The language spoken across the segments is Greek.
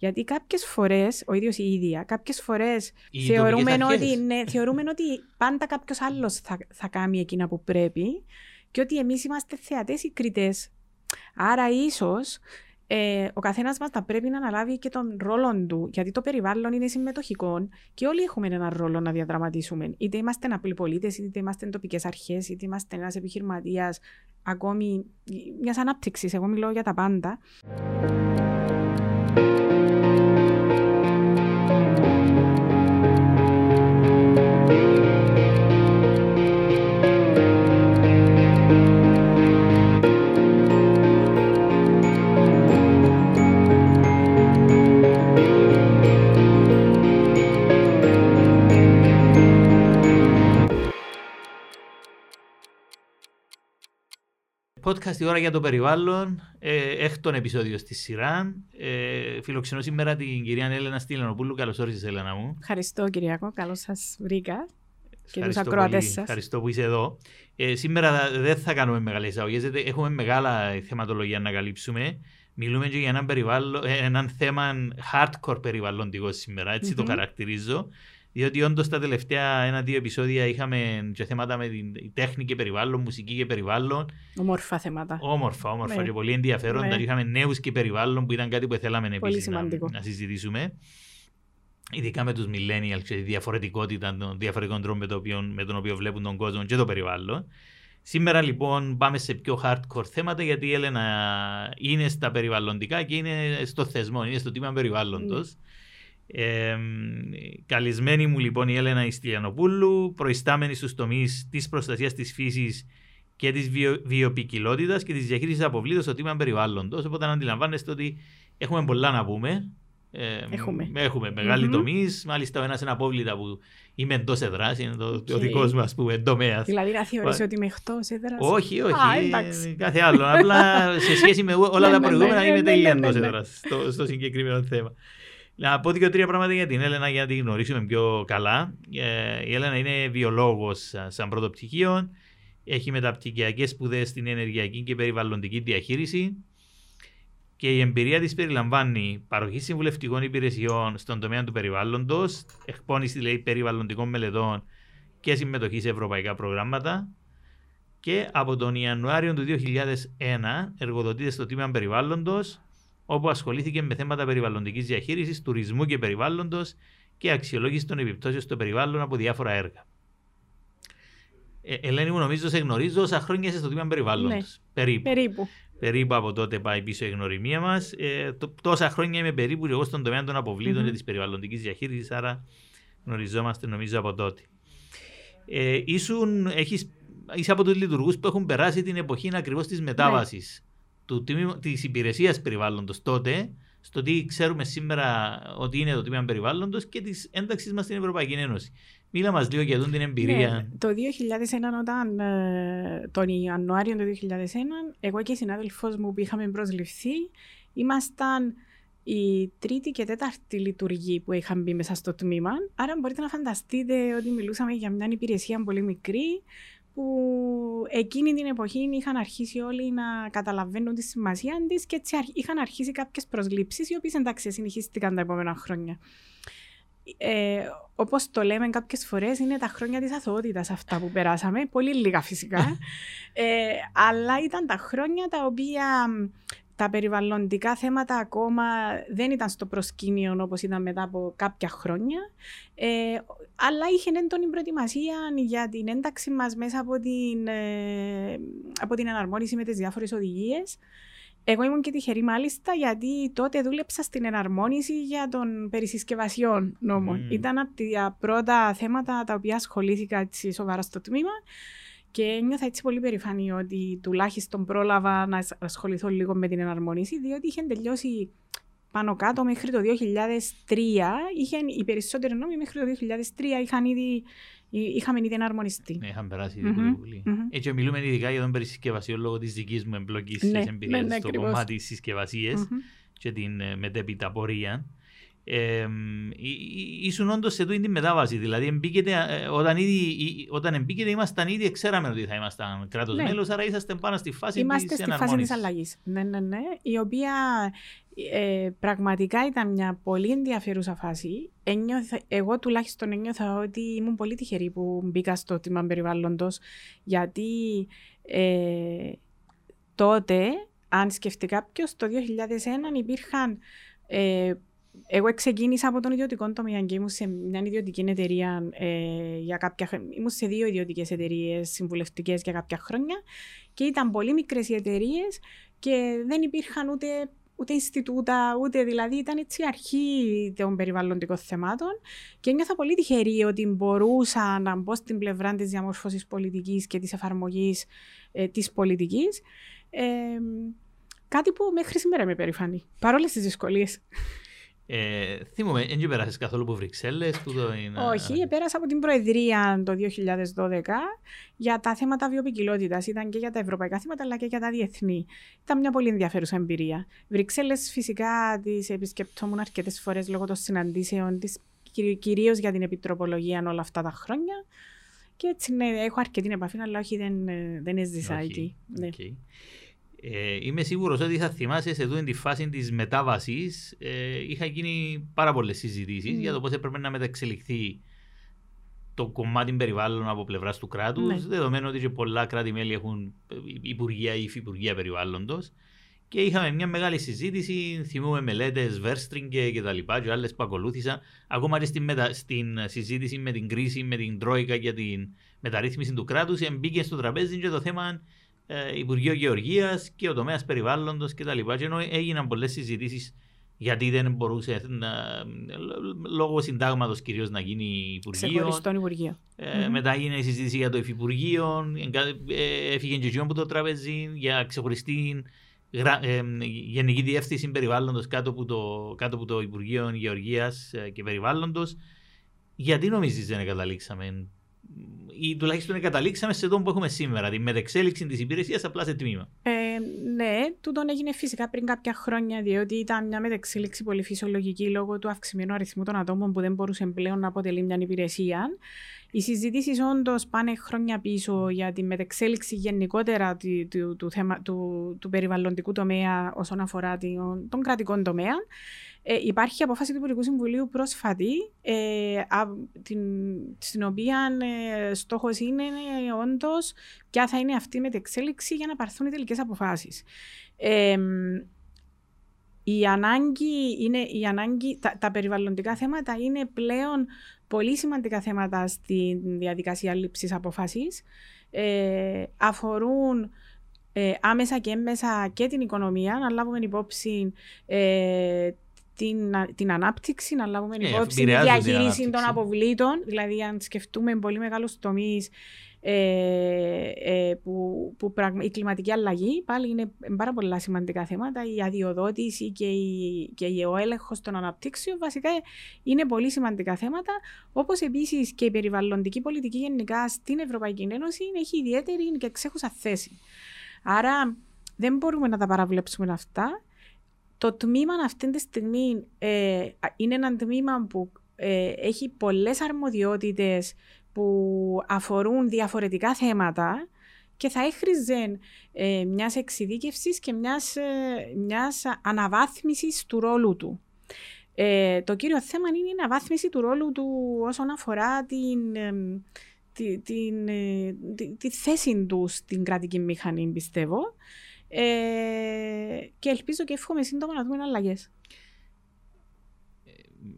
Γιατί κάποιες φορές, ο ίδιος η ίδια, κάποιες φορές Οι θεωρούμε, τοπικές ότι, αρχές. ναι, θεωρούμε ότι πάντα κάποιος άλλος θα, θα κάνει εκείνα που πρέπει και ότι εμείς είμαστε θεατές ή κριτές. Άρα, ίσως ε, ο καθένας μας θα πρέπει να αναλάβει και τον ρόλο του, γιατί το περιβάλλον είναι συμμετοχικό και όλοι έχουμε έναν ρόλο να διαδραματίσουμε. Είτε είμαστε απλοί πολίτες, είτε είμαστε τοπικές αρχές, είτε είμαστε ένας επιχειρηματίας, ακόμη μιας ανάπτυξης. Εγώ μιλώ για τα πάντα. Podcast η ώρα για το περιβάλλον, ε, έκτον επεισόδιο στη σειρά. Ε, φιλοξενώ σήμερα την κυρία Έλενα Στυλιανοπούλου. Καλώς όρισες, Έλενα μου. Ευχαριστώ, Κυριακό. Καλώς σας βρήκα. Και τους Ευχαριστώ ακροατές πολύ. σας. Ευχαριστώ που είσαι εδώ. Ε, σήμερα δεν θα κάνουμε μεγάλες εισαγωγές, γιατί έχουμε μεγάλα θεματολογία να καλύψουμε. Μιλούμε και για έναν, περιβάλλον, ε, έναν θέμα hardcore περιβαλλοντικό σήμερα, έτσι το Μμμ. χαρακτηρίζω. Διότι όντως τα τελευταία ένα-δύο επεισόδια είχαμε και θέματα με την η τέχνη και περιβάλλον, μουσική και περιβάλλον. Ομόρφα θέματα. Όμορφα, όμορφα Ναι. και πολύ ενδιαφέροντα. Ναι. Είχαμε νέους και περιβάλλον που ήταν κάτι που θέλαμε Πολύ επίσης να, σημαντικό. να συζητήσουμε. Ειδικά με τους millennials και τη διαφορετικότητα των διαφορετικών τρόπων με, το οποίο, με τον οποίο βλέπουν τον κόσμο και το περιβάλλον. Σήμερα λοιπόν πάμε σε πιο hardcore θέματα γιατί η Έλενα είναι στα περιβαλλοντικά και είναι στο θεσμό, είναι στο τμήμα περιβάλλοντος. Ε, καλεσμένη μου λοιπόν η Έλενα Ιστιανοπούλου, προϊστάμενη στους τομείς της προστασίας της φύσης και της βιο, βιοποικιλότητας και της διαχείρισης αποβλήτων στο τμήμα περιβάλλοντος. Οπότε να αντιλαμβάνεστε ότι έχουμε πολλά να πούμε. Ε, Έχουμε. Έχουμε μεγάλοι Μμμ. τομείς. Μάλιστα ο ένας είναι απόβλητα που είμαι εντός έδρας, είναι το, Οκ. ο δικός μας που εν τομέας. Δηλαδή να θεωρήσω Πα- ότι είμαι εκτός έδρας; Όχι, όχι. Α, ε, εντάξει. κάθε άλλο. Απλά σε σχέση με όλα Ναι, τα ναι, προηγούμενα ναι, είμαι ναι, τέλεια ναι, εντός ναι. έδρας στο, στο συγκεκριμένο θέμα. Να πω δύο-τρία πράγματα για την Έλενα για να την γνωρίσουμε πιο καλά. Ε, η Έλενα είναι βιολόγος α, σαν πρώτο πτυχίο. Έχει μεταπτυχιακές σπουδές στην ενεργειακή και περιβαλλοντική διαχείριση. Και η εμπειρία της περιλαμβάνει παροχή συμβουλευτικών υπηρεσιών στον τομέα του περιβάλλοντος, εκπόνηση δηλαδή, περιβαλλοντικών μελετών και συμμετοχή σε ευρωπαϊκά προγράμματα. Και από τον Ιανουάριο του 2001 εργοδοτείται στο τμήμα περιβάλλοντος, όπου ασχολήθηκε με θέματα περιβαλλοντικής διαχείρισης, τουρισμού και περιβάλλοντος και αξιολόγηση των επιπτώσεων στο περιβάλλον από διάφορα έργα. Ε, Ελένη μου, νομίζω σε γνωρίζω όσα χρόνια είσαι στο τμήμα περιβάλλοντος. Περίπου. Περίπου. Περίπου από τότε πάει πίσω η γνωριμία μας. Ε, το- τόσα χρόνια είμαι περίπου εγώ στον τομέα των αποβλήτων Μμμ. και της περιβαλλοντικής διαχείρισης, άρα γνωριζόμαστε νομίζω από τότε. Ε, ήσουν, έχεις, είσαι από τους λειτουργούς που έχουν περάσει την εποχή ακριβώς της μετάβασης Ναι. Της υπηρεσίας περιβάλλοντος τότε, στο τι ξέρουμε σήμερα ότι είναι το τμήμα περιβάλλοντος και της ένταξης μας στην Ευρωπαϊκή Ένωση. Μίλα μας λίγο για αυτή την εμπειρία. Ναι, το 2001, όταν, ε, τον Ιανουάριο του 2001, εγώ και η συνάδελφός μου που είχαμε προσληφθεί, ήμασταν η τρίτη και τέταρτη λειτουργή που είχαν μπει μέσα στο τμήμα. Άρα μπορείτε να φανταστείτε ότι μιλούσαμε για μια υπηρεσία πολύ μικρή, που εκείνη την εποχή είχαν αρχίσει όλοι να καταλαβαίνουν τη σημασία της και έτσι αρχ- είχαν αρχίσει κάποιες προσλήψεις, οι οποίες εντάξει συνεχίστηκαν τα επόμενα χρόνια. Ε, Όπως το λέμε κάποιες φορές, είναι τα χρόνια της αθωότητας αυτά που περάσαμε. Πολύ λίγα φυσικά. ε, αλλά ήταν τα χρόνια τα οποία μ, τα περιβαλλοντικά θέματα ακόμα δεν ήταν στο προσκήνιο όπως ήταν μετά από κάποια χρόνια. Ε, αλλά είχε έντονη προετοιμασία για την ένταξη μας μέσα από την, ε, από την εναρμόνιση με τις διάφορες οδηγίες. Εγώ ήμουν και τυχερή μάλιστα γιατί τότε δούλεψα στην εναρμόνιση για των περισυσκευασιών νόμων. Μμμ. Ήταν από τα πρώτα θέματα τα οποία ασχολήθηκα έτσι σοβαρά στο τμήμα και νιώθα έτσι πολύ περήφανη ότι τουλάχιστον πρόλαβα να ασ- ασχοληθώ λίγο με την εναρμόνιση διότι είχε τελειώσει πάνω κάτω μέχρι το 2003. Είχαν, οι περισσότεροι νόμοι μέχρι το 2003 είχαν ήδη, εί- είχαμε ήδη εναρμονιστεί. Ναι, είχαν περάσει ήδη Μμμ, πολύ πολύ. μμμ. Έτσι, μιλούμε ειδικά για τον περισυσκευασιών λόγω της δικής μου εμπλοκής Ναι, στις εμπειρίες ναι, ναι, στο ακριβώς. κομμάτι της συσκευασίας Μμμ. και την ε, μετέπειτα πορεία. Ε, ήσουν όντως σε τούτη μετάβαση. Δηλαδή, εμπίκεται, ε, όταν, ήδη, όταν εμπίκεται, ήμασταν ήδη, ξέραμε ότι θα ήμασταν κράτος ναι. μέλος, άρα είσαστε πάνω στη φάση Είμαστε στη φάση της αλλαγής. Ναι, ναι, ναι. Η οποία ε, πραγματικά ήταν μια πολύ ενδιαφέρουσα φάση. Ένιωθα, εγώ τουλάχιστον ένιωθα ότι ήμουν πολύ τυχερή που μπήκα στο τμήμα περιβάλλοντος, γιατί ε, τότε, αν σκεφτεί κάποιος, το 2001 υπήρχαν ε, εγώ ξεκίνησα από τον ιδιωτικό τομέα και ήμουν σε μια ιδιωτική εταιρεία ε, για κάποια χρόνια. Ήμουν σε δύο ιδιωτικές εταιρείες συμβουλευτικές για κάποια χρόνια και ήταν πολύ μικρές οι εταιρείες και δεν υπήρχαν ούτε, ούτε Ινστιτούτα, ούτε δηλαδή ήταν έτσι η αρχή των περιβαλλοντικών θεμάτων. Και νιώθα πολύ τυχερή ότι μπορούσα να μπω στην πλευρά της διαμόρφωσης πολιτικής και της εφαρμογής ε, της πολιτικής. Ε, κάτι που μέχρι σήμερα με περηφανεί, παρόλες τις δυσκολίες. Ε, θυμούμαι, δεν πέρασες καθόλου από Βρυξέλλες. Είναι... Όχι, πέρασα από την Προεδρία το 2012 για τα θέματα βιοπικιλότητας. Ήταν και για τα ευρωπαϊκά θέματα, αλλά και για τα διεθνή. Ήταν μια πολύ ενδιαφέρουσα εμπειρία. Βρυξέλλες φυσικά τις επισκεπτόμουν αρκετές φορές λόγω των συναντήσεων της, κυρίως για την επιτροπολογία όλα αυτά τα χρόνια. Και έτσι ναι, έχω αρκετή επαφή, αλλά όχι δεν, ε, δεν έζησα okay. εκεί. Ναι. Ε, είμαι σίγουρος ότι θα θυμάσαι σε τούτη τη φάση της μετάβασης. Ε, είχα γίνει πάρα πολλές συζητήσεις mm. για το πώς έπρεπε να μεταξελιχθεί το κομμάτι περιβάλλον από πλευράς του κράτους, ναι. δεδομένου ότι και πολλά κράτη-μέλη έχουν υπουργεία ή υφυπουργεία περιβάλλοντος. Και είχαμε μια μεγάλη συζήτηση, θυμούμε μελέτες, Βέρστριγκε και τα λοιπά, και άλλες που ακολούθησαν. Ακόμα και στην, μετα... στην συζήτηση με την κρίση, με την Τρόικα για την μεταρρύθμιση του κράτους, μπήκε στο τραπέζι και το θέμα ε, Υπουργείο Γεωργίας και ο τομέας περιβάλλοντος κτλ. Και ενώ έγιναν πολλές συζητήσεις γιατί δεν μπορούσε να, λόγω συντάγματος κυρίως να γίνει Υπουργείο. Ξεχωριστό Υπουργείο. Ε, mm-hmm. Μετά έγινε η συζήτηση για το Υφυπουργείο. Ε, έφυγε και από το τραπέζι για ξεχωριστή ε, Γενική Διεύθυνση Περιβάλλοντος κάτω, από το, κάτω από το Υπουργείο Γεωργίας ε, και Περιβάλλοντος. Γιατί νομίζει δεν καταλήξαμε ή τουλάχιστον καταλήξαμε σε αυτό που έχουμε σήμερα, τη μετεξέλιξη της υπηρεσίας απλά σε τμήμα. Ε, ναι, τούτον έγινε φυσικά πριν κάποια χρόνια, διότι ήταν μια μετεξέλιξη πολύ φυσιολογική λόγω του αυξημένου αριθμού των ατόμων που δεν μπορούσε πλέον να αποτελεί μια υπηρεσία. Οι συζητήσεις όντως πάνε χρόνια πίσω για τη μετεξέλιξη γενικότερα του, του, του, του, του περιβαλλοντικού τομέα όσον αφορά τον, τον κρατικό τομέα. Ε, υπάρχει απόφαση του Υπουργικού Συμβουλίου πρόσφατη, ε, την, στην οποία ε, στόχος είναι ε, όντως ποια θα είναι αυτή η μετεξέλιξη για να πάρθουν οι τελικές αποφάσεις. Ε, η ανάγκη είναι, η ανάγκη, τα, τα, περιβαλλοντικά θέματα είναι πλέον πολύ σημαντικά θέματα στη διαδικασία λήψης αποφάσης. Ε, αφορούν ε, άμεσα και έμεσα και την οικονομία, να λάβουμε υπόψη ε, την, την ανάπτυξη, να λάβουμε ε, υπόψη τη διαχείριση των αποβλήτων. Δηλαδή, αν σκεφτούμε πολύ μεγάλους τομείς ε, ε, που, που η κλιματική αλλαγή πάλι είναι πάρα πολλά σημαντικά θέματα. Η αδειοδότηση και, η, και ο έλεγχος των αναπτύξεων βασικά είναι πολύ σημαντικά θέματα. Όπως επίσης και η περιβαλλοντική πολιτική γενικά στην Ευρωπαϊκή Ένωση έχει ιδιαίτερη και εξέχουσα θέση. Άρα δεν μπορούμε να τα παραβλέψουμε αυτά το τμήμα αυτή τη στιγμή ε, είναι ένα τμήμα που ε, έχει πολλές αρμοδιότητες που αφορούν διαφορετικά θέματα και θα έχριζε ε, μιας εξειδίκευσης και μιας, ε, μιας αναβάθμισης του ρόλου του. Ε, το κύριο θέμα είναι η αναβάθμιση του ρόλου του όσον αφορά την, τη, την, τη, τη θέση του στην κρατική μηχανή, πιστεύω. Ε, και ελπίζω και εύχομαι σύντομα να δούμε αλλαγές.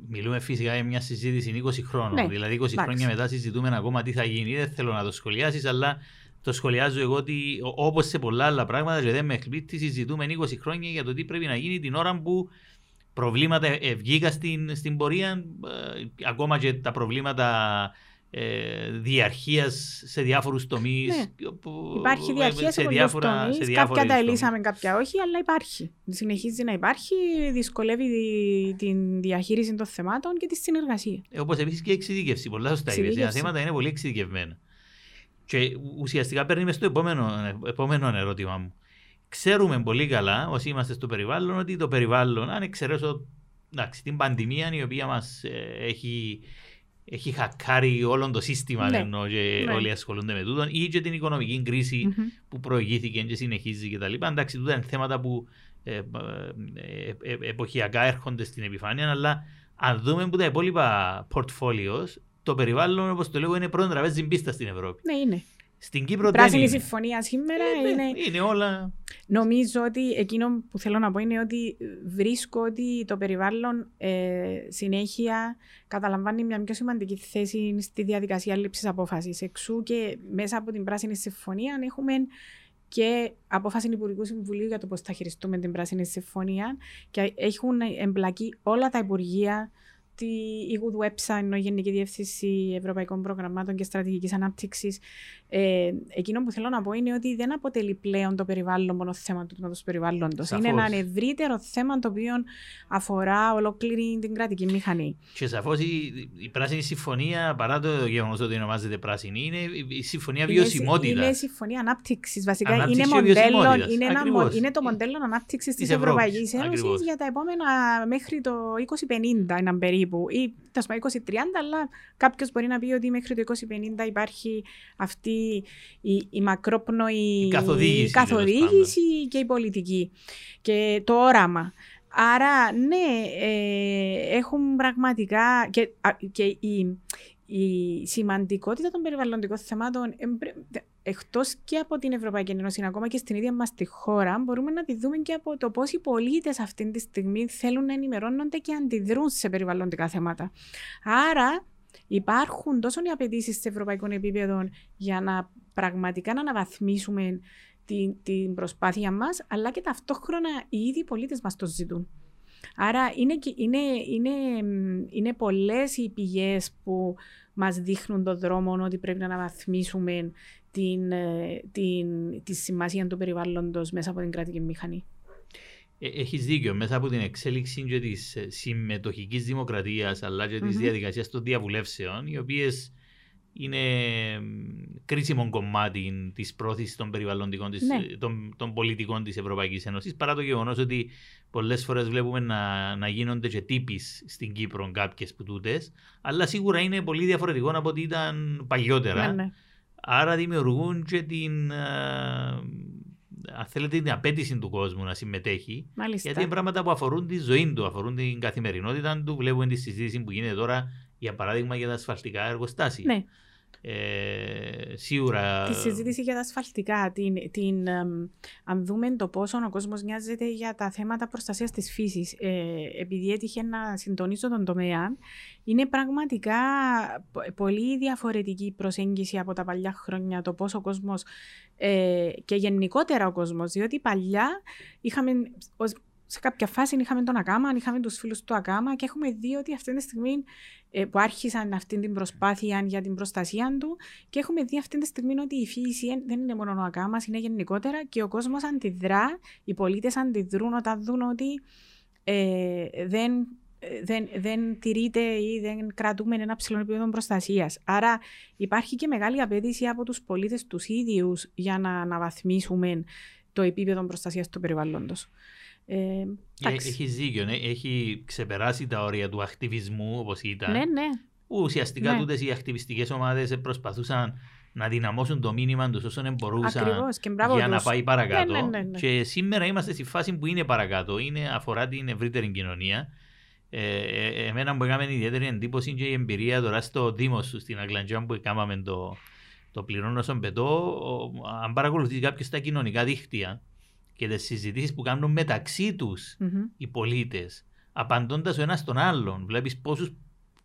Μιλούμε φυσικά για μια συζήτηση 20 χρόνων. Ναι, δηλαδή, 20 χρόνια μετά συζητούμε ακόμα τι θα γίνει. Δεν θέλω να το σχολιάσεις, αλλά το σχολιάζω εγώ ότι όπως σε πολλά άλλα πράγματα, και δεν με εκπλήττει, συζητούμε 20 χρόνια για το τι πρέπει να γίνει την ώρα που προβλήματα βγήκαν στην, στην πορεία, ε, ακόμα και τα προβλήματα ε, διαρχίας σε διάφορους τομείς. Ναι. Υπάρχει διαρχία σε, σε διάφορα τομείς. Κάποια τα ελύσαμε, κάποια όχι, αλλά υπάρχει. Συνεχίζει να υπάρχει, δυσκολεύει την διαχείριση των θεμάτων και τη συνεργασία. Ε, Όπως επίσης και η εξειδίκευση. Πολλά σωστά Τα θέματα είναι πολύ εξειδικευμένα. Και ουσιαστικά παίρνει στο επόμενο, επόμενο ερώτημα μου. Ξέρουμε πολύ καλά, όσοι είμαστε στο περιβάλλον, ότι το περιβάλλον, αν εξαιρέσω εντάξει, την πανδημία η οποία μας ε, έχει, έχει χακάρει όλο το σύστημα Ναι. ενώ και Ναι. όλοι ασχολούνται με τούτον ή και την οικονομική κρίση Μμμ. που προηγήθηκε και συνεχίζει και τα λοιπά. Εντάξει, τούτα είναι θέματα που ε, ε, ε, ε, εποχιακά έρχονται στην επιφάνεια, αλλά αν δούμε που τα υπόλοιπα portfolios, το περιβάλλον, όπως το λέω, είναι πρώτον τραπέζι πίστα στην Ευρώπη. Ναι, είναι. Στην Κύπρο Η δεν πράσινη είναι. συμφωνία σήμερα Ε, ναι, είναι. είναι όλα... Νομίζω ότι εκείνο που θέλω να πω είναι ότι βρίσκω ότι το περιβάλλον ε, συνέχεια καταλαμβάνει μια πιο σημαντική θέση στη διαδικασία λήψης απόφασης. Εξού και μέσα από την Πράσινη Συμφωνία έχουμε και απόφαση Υπουργικού Συμβουλίου για το πώς θα χειριστούμε την Πράσινη Συμφωνία και έχουν εμπλακεί όλα τα Υπουργεία τη η Good Website, ενώ η Γενική Διεύθυνση Ευρωπαϊκών Προγραμμάτων και Στρατηγικής Ανάπτυξης. Ε, εκείνο που θέλω να πω είναι ότι δεν αποτελεί πλέον το περιβάλλον μόνο θέμα του τμήματος περιβάλλοντος. Σαφώς. Είναι ένα ευρύτερο θέμα το οποίο αφορά ολόκληρη την κρατική μηχανή. Και σαφώς η, η πράσινη συμφωνία, παρά το γεγονός ότι ονομάζεται πράσινη, είναι η συμφωνία βιωσιμότητας. Είναι συμφωνία ανάπτυξης. Βασικά Ανάπτυξης είναι, και μοντέλο, βιωσιμότητας. είναι, ένα, Ακριβώς. μο- είναι το μοντέλο ανάπτυξης της Της Ευρώπης. Ευρωπαϊκής Ένωσης Ακριβώς. για τα επόμενα μέχρι το 2050 έναν περίπου. Ή τέλο πάντων 2030, αλλά κάποιος μπορεί να πει ότι μέχρι το 2050 υπάρχει αυτή η, η μακρόπνοη Η καθοδήγηση, καθοδήγηση και η πολιτική. Και το όραμα. Άρα, ναι, ε, έχουν πραγματικά. και, α, και η, η σημαντικότητα των περιβαλλοντικών θεμάτων, εκτός και από την Ευρωπαϊκή Ένωση, ακόμα και στην ίδια μας τη χώρα, μπορούμε να τη δούμε και από το πώς οι πολίτες αυτή τη στιγμή θέλουν να ενημερώνονται και αντιδρούν σε περιβαλλοντικά θέματα. Άρα, υπάρχουν τόσο οι απαιτήσεις σε ευρωπαϊκό επίπεδο για να πραγματικά να αναβαθμίσουμε την, την προσπάθεια μας, αλλά και ταυτόχρονα οι ίδιοι πολίτες μας το ζητούν. Άρα είναι, και- είναι, είναι, μ, είναι πολλές οι πηγές που μας δείχνουν τον δρόμο ότι πρέπει να αναβαθμίσουμε την, ε, την, τη σημασία του περιβάλλοντος μέσα από την κρατική μηχανή. Έχεις δίκιο. Μέσα από την εξέλιξη και της συμμετοχικής δημοκρατίας αλλά και της Μμμ. διαδικασίας των διαβουλεύσεων, οι οποίες είναι μ, κρίσιμο κομμάτι της πρόθεσης των περιβαλλοντικών της, Ναι. των, των πολιτικών της Ευρωπαϊκής Ένωσης. Παρά το γεγονός ότι πολλές φορές βλέπουμε να, να γίνονται και τύπεις στην Κύπρο κάποιες που τούτες, αλλά σίγουρα είναι πολύ διαφορετικό από ό,τι ήταν παλιότερα. Ναι, ναι. Άρα δημιουργούν και την, ε, αν θέλετε, την απέτηση του κόσμου να συμμετέχει. Μάλιστα. Γιατί είναι πράγματα που αφορούν τη ζωή του, αφορούν την καθημερινότητα του. Βλέπουμε τη συζήτηση που γίνεται τώρα, για παράδειγμα, για τα ασφαλτικά εργοστάσια. Ναι. Ε, σίγουρα. Τη συζήτηση για τα ασφαλτικά, την, την, εμ, αν δούμε το πόσο ο κόσμος νοιάζεται για τα θέματα προστασίας της φύσης, ε, επειδή έτυχε να συντονίσω τον τομέα, είναι πραγματικά πο- πολύ διαφορετική η προσέγγιση από τα παλιά χρόνια το πόσο ο κόσμος ε, και γενικότερα ο κόσμος. Διότι παλιά είχαμε. ως- σε κάποια φάση είχαμε τον Ακάμα, είχαμε τους φίλους του Ακάμα και έχουμε δει ότι αυτή τη στιγμή ε, που άρχισαν αυτή την προσπάθεια για την προστασία του και έχουμε δει αυτή τη στιγμή ότι η φύση εν- δεν είναι μόνο ο Ακάμα, είναι γενικότερα και ο κόσμος αντιδρά, οι πολίτες αντιδρούν όταν δουν ότι ε, δεν, ε, δεν, δεν τηρείται ή δεν κρατούμε ένα ψηλό επίπεδο προστασίας. Άρα υπάρχει και μεγάλη απέτηση από τους πολίτες τους ίδιους για να αναβαθμίσουμε το επίπεδο προστασίας του περιβάλλοντος. Ε, εντάξει. Έχει δίκιο. ναι. Έχει ξεπεράσει τα όρια του ακτιβισμού όπως ήταν. ναι, ναι. Που ουσιαστικά Ναι. τούτες οι ακτιβιστικές ομάδες προσπαθούσαν να δυναμώσουν το μήνυμα τους όσο μπορούσαν Ακριβώς και μπράβο για να τους. πάει παρακάτω. Ναι, ναι, ναι, ναι. Και σήμερα είμαστε στη φάση που είναι παρακάτω. Είναι, αφορά την ευρύτερη κοινωνία. Ε, ε, εμένα μου έκαμε ιδιαίτερη εντύπωση και η εμπειρία τώρα στο Δήμο σου στην Αγκλαντζιά που έκαναμε το, το πληρώνω στον πετό. Ο- Αν παρακολουθείς κάποιος στα κοινωνικά δίκτυα και τις συζητήσεις που κάνουν μεταξύ τους Μμμ. οι πολίτες, απαντώντας ο ένας τον άλλον. Βλέπεις πόσους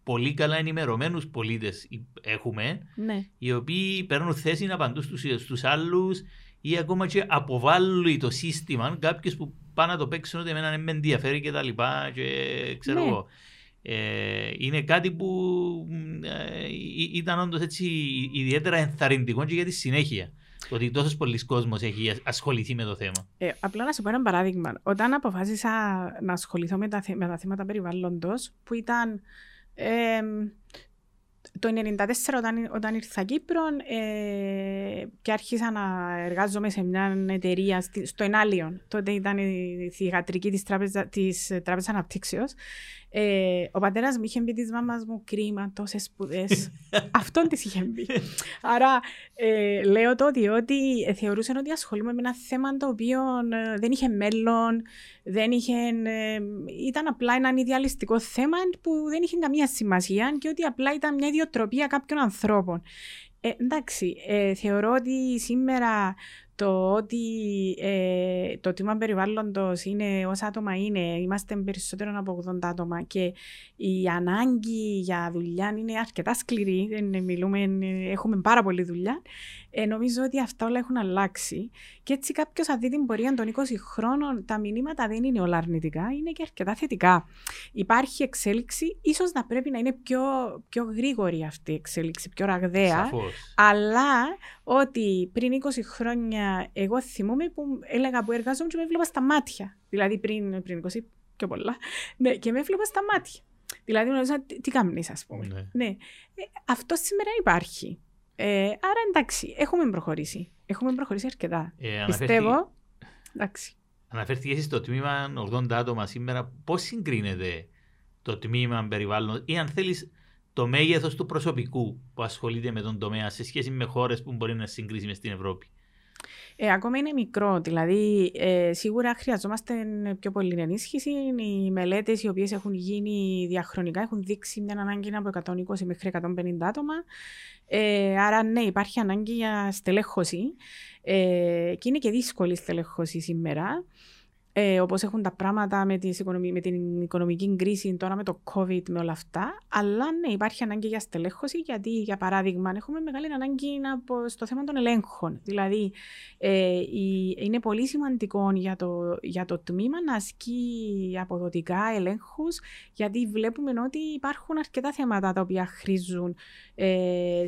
πολύ καλά ενημερωμένους πολίτες έχουμε, Ναι. οι οποίοι παίρνουν θέση να απαντούν στους άλλους ή ακόμα και αποβάλλουν το σύστημα κάποιου που πάνε να το παίξουν ότι εμένα δεν με ενδιαφέρει και τα λοιπά και ξέρω Ναι. εγώ. Ε, είναι κάτι που μ, ε, ή- ήταν όντως έτσι ιδιαίτερα ενθαρρυντικό και για τη συνέχεια. Το ότι τόσος πολλοί κόσμος έχει ασχοληθεί με το θέμα. Ε, απλά να σου πω ένα παράδειγμα. Όταν αποφάσισα να ασχοληθώ με τα, θε- με τα θέματα περιβάλλοντος, που ήταν... Ε, το 1994 όταν, όταν ήρθα Κύπρο ε, και άρχισα να εργάζομαι σε μια εταιρεία στο Ενάλιον. Τότε ήταν η θηγατρική της Τράπεζα, της Τράπεζας Αναπτύξεως. Ε, ο πατέρας μου είχε πει της μάμας μου κρίμα τόσες σπουδές. Αυτόν της είχε πει. Άρα ε, λέω το διότι ε, θεωρούσαν ότι ασχολούμαι με ένα θέμα το οποίο ε, δεν είχε μέλλον, δεν είχε, ε, ήταν απλά ένα ιδεαλιστικό θέμα που δεν είχε καμία σημασία και ότι απλά ήταν μια ιδιοτροπία κάποιων ανθρώπων. Ε, εντάξει, ε, θεωρώ ότι σήμερα το ότι ε, το τμήμα περιβάλλοντο είναι όσα άτομα είναι, είμαστε περισσότερο από 80 άτομα και η ανάγκη για δουλειά είναι αρκετά σκληρή. Μιλούμε, έχουμε πάρα πολλή δουλειά. Ε, νομίζω ότι αυτά όλα έχουν αλλάξει. Και έτσι κάποιος αν δει την πορεία των 20 χρόνων, τα μηνύματα δεν είναι όλα αρνητικά, είναι και αρκετά θετικά. Υπάρχει εξέλιξη, ίσως να πρέπει να είναι πιο, πιο γρήγορη αυτή η εξέλιξη, πιο ραγδαία. Σαφώς. Αλλά ότι πριν 20 χρόνια εγώ θυμούμαι που έλεγα που εργάζομαι και με έβλεπα στα μάτια. Δηλαδή πριν, πριν 20 πιο πολλά. Ναι, και με έβλεπα στα μάτια. Δηλαδή γνωρίζα τι, τι κάνεις, ας πούμε. Ναι. Ναι. Ε, αυτό σήμερα υπάρχει. Ε, άρα εντάξει, έχουμε προχωρήσει. Έχουμε προχωρήσει αρκετά. Ε, Πιστεύω. Εντάξει. Αναφέρθηκε στο τμήμα 80 άτομα σήμερα. Πώς συγκρίνεται το τμήμα περιβάλλον ή αν θέλεις το μέγεθος του προσωπικού που ασχολείται με τον τομέα σε σχέση με χώρες που μπορεί να συγκρίσει στην Ευρώπη. Ε, ακόμα είναι μικρό, δηλαδή ε, σίγουρα χρειαζόμαστε πιο πολύ ενίσχυση. Οι μελέτες οι οποίες έχουν γίνει διαχρονικά έχουν δείξει μια ανάγκη από 120 μέχρι 150 άτομα. Ε, άρα ναι, υπάρχει ανάγκη για στελέχωση ε, και είναι και δύσκολη στελέχωση σήμερα ε, όπως έχουν τα πράγματα με, τις οικονομι... με την οικονομική κρίση τώρα με το COVID, με όλα αυτά. Αλλά ναι, υπάρχει ανάγκη για στελέχωση, γιατί για παράδειγμα έχουμε μεγάλη ανάγκη να... στο θέμα των ελέγχων. Δηλαδή, ε, η... είναι πολύ σημαντικό για το, για το τμήμα να ασκεί αποδοτικά ελέγχους, γιατί βλέπουμε ότι υπάρχουν αρκετά θέματα τα οποία χρήζουν ε,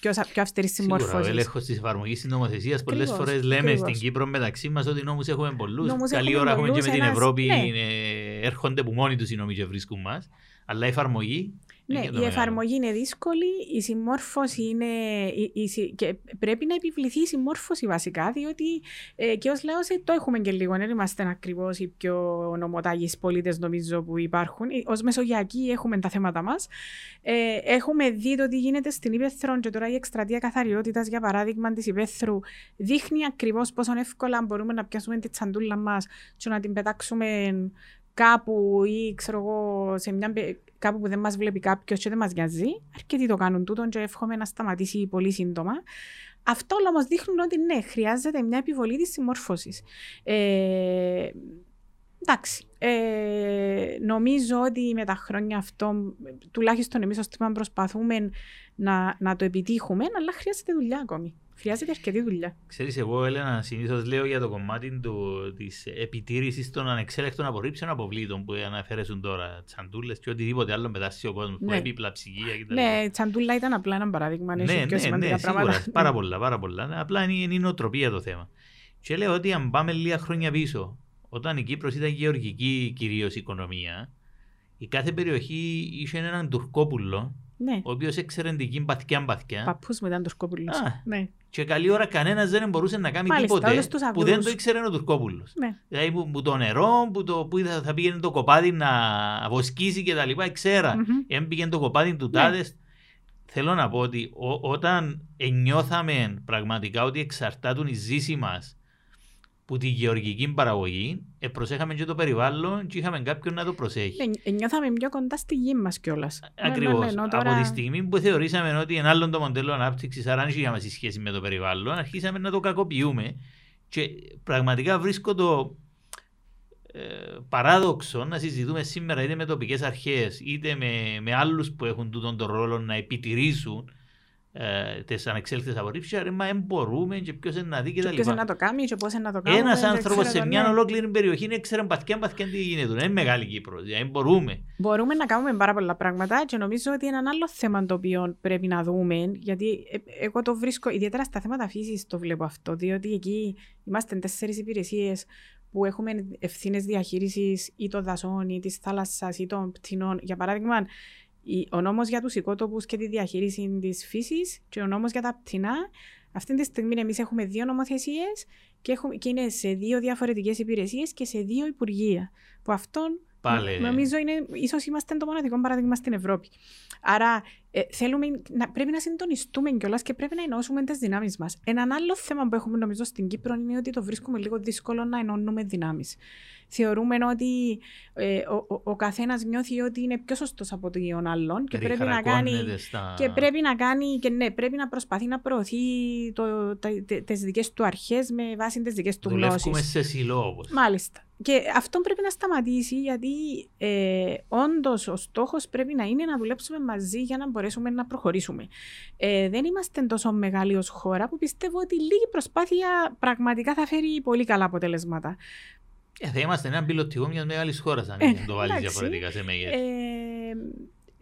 πιο, πιο αυστηρής συμμόρφωση. Σίγουρα, ο έλεγχος της εφαρμογής τη νομοθεσία. Πολλέ φορές λέμε ακριβώς. στην Κύπρο μεταξύ μας ότι νόμους έχουμε πολλούς. Νόμους Καλή έχουμε ώρα έχουμε και πολλούς, με την ένας- Ευρώπη. ναι. είναι- έρχονται που μόνοι τους οι νόμοι και βρίσκουν μας. Αλλά η εφαρμογή. Ναι, είναι το η μεγάλο. εφαρμογή είναι δύσκολη, η συμμόρφωση είναι. η- η συ- και πρέπει να επιβληθεί η συμμόρφωση βασικά, διότι ε, και ως λέω το έχουμε και λίγο. Δεν είμαστε ακριβώς οι πιο νομοτάγοι πολίτες, νομίζω, που υπάρχουν. Ω Μεσογειακοί έχουμε τα θέματα μας. Ε, έχουμε δει το τι γίνεται στην Ήπεθρο και τώρα η εκστρατεία καθαριότητας, για παράδειγμα, της Ήπεθρου, δείχνει ακριβώς πόσο εύκολα μπορούμε να πιάσουμε τη τσαντούλα μας και να την πετάξουμε κάπου ή ξέρω εγώ, σε μια, πε- κάπου που δεν μας βλέπει κάποιος και δεν μας νοιάζει. Αρκετοί το κάνουν τούτο και εύχομαι να σταματήσει πολύ σύντομα. Αυτό όλα όμως δείχνουν ότι ναι, χρειάζεται μια επιβολή της συμμόρφωσης. Ε, εντάξει. Ε, νομίζω ότι με τα χρόνια αυτό, τουλάχιστον εμείς ως τμήμα προσπαθούμε να, να το επιτύχουμε, αλλά χρειάζεται δουλειά ακόμη. Χρειάζεται αρκετή δουλειά. Ξέρεις, εγώ Έλενα, συνήθως λέω για το κομμάτι της επιτήρησης των ανεξέλεκτων απορρίψεων αποβλήτων που αναφέρεσουν τώρα. Τσαντούλες και οτιδήποτε άλλο μετάσσει ο κόσμο. Ναι. Επίπλα, ψυγεία κτλ. Ναι, τσαντούλα ήταν απλά ένα παράδειγμα. ναι, έχει ναι, πιο ναι, σημαντικά σίγουρα. πράγματα. Πάρα πολλά, πάρα πολλά. Ναι, Απλά είναι, είναι η νοοτροπία το θέμα. Και λέω ότι αν πάμε λίγα χρόνια πίσω, όταν η Κύπρος ήταν γεωργική κυρίως οικονομία, η κάθε περιοχή είχε έναν τουρκόπουλο, Ναι. ο οποίος έξερε την παθιά παθιά. Παππούς μου ήταν Τουρκόπουλος. Α. Ναι. Και καλή ώρα κανένας δεν μπορούσε να κάνει Μάλιστα, τίποτε όλους τους που αγρούς. δεν το ήξερε ο Τουρκόπουλος. ναι. Δηλαδή που, που το νερό, που, το, που θα, θα πήγαινε το κοπάδι να βοσκήσει και τα λοιπά, ξέρα. Μμμ. Εάν πήγαινε το κοπάδι του Ναι. τάδες. Θέλω να πω ότι ο- όταν νιώθαμε πραγματικά ότι εξαρτάτουν η ζήση μας που τη γεωργική παραγωγή, ε, προσέχαμε και το περιβάλλον και είχαμε κάποιον να το προσέχει. Ναι, ε, νιώθαμε πιο κοντά στη γη μας κιόλας. Ακριβώ. Ναι, ναι, ναι, ενώ τώρα- Από τη στιγμή που θεωρήσαμε ότι είναι άλλο το μοντέλο ανάπτυξης, άρα δεν είχε άμεση σχέση με το περιβάλλον, αρχίσαμε να το κακοποιούμε. Και πραγματικά βρίσκω το ε, παράδοξο να συζητούμε σήμερα είτε με τοπικές αρχές είτε με, με άλλους που έχουν τούτον τον ρόλο να επιτηρήσουν ε, τις ανεξέλεκτες απορρίψεις. Άρα, μα δεν μπορούμε και ποιος είναι να δει Και κτλ. ποιος είναι να το κάνει και πώς είναι να το κάνουμε. Ένας δεν άνθρωπος ξέρω σε το, μια ναι. ολόκληρη περιοχή είναι ξέρει παθιά παθιά τι γίνεται. Δεν είναι μεγάλη Κύπρος. Δηλαδή, μπορούμε. Μπορούμε να κάνουμε πάρα πολλά πράγματα και νομίζω ότι ένα άλλο θέμα το οποίο πρέπει να δούμε, γιατί ε, εγώ το βρίσκω, ιδιαίτερα στα θέματα φύσης το βλέπω αυτό, διότι εκεί είμαστε τέσσερις υπηρεσίες που έχουμε ευθύνες διαχείρισης ή των δασών ή της θάλασσας ή των πτηνών. Για παράδειγμα, η- ο νόμος για τους οικότοπους και τη διαχείριση της φύσης και ο νόμος για τα πτηνά. Αυτή τη στιγμή εμείς έχουμε δύο νομοθεσίες και, έχουμε, και είναι σε δύο διαφορετικές υπηρεσίες και σε δύο υπουργεία. Που αυτόν Πάλι. νομίζω είναι, ίσως είμαστε το μοναδικό παράδειγμα στην Ευρώπη. Άρα ε, θέλουμε να, πρέπει να συντονιστούμε κιόλας και πρέπει να ενώσουμε τις δυνάμεις μας. Ένα άλλο θέμα που έχουμε νομίζω στην Κύπρο είναι ότι το βρίσκουμε λίγο δύσκολο να ενώνουμε δυνάμεις. Θεωρούμε ότι ε, ο, ο, ο καθένας νιώθει ότι είναι πιο σωστός από τον άλλον και πρέπει, να κάνει, Περιχαρακώνεται στα... και πρέπει να κάνει και ναι, πρέπει να προσπαθεί να προωθεί το, τα, τε- τις δικές του αρχές με βάση τις δικές του γνώσεις. Δουλεύουμε σε συλλόγους. Μάλιστα. Και αυτό πρέπει να σταματήσει γιατί ε, όντως ο στόχος πρέπει να είναι να δουλέψουμε μαζί για να μπορέσουμε να προχωρήσουμε. Ε, δεν είμαστε τόσο μεγάλοι ως χώρα που πιστεύω ότι λίγη προσπάθεια πραγματικά θα φέρει πολύ καλά αποτελέσματα. Ε, θα είμαστε ένα πιλωτικό μια μεγάλη χώρας αν Ε, το βάλεις εντάξει. διαφορετικά σε μέγεθος. Ε,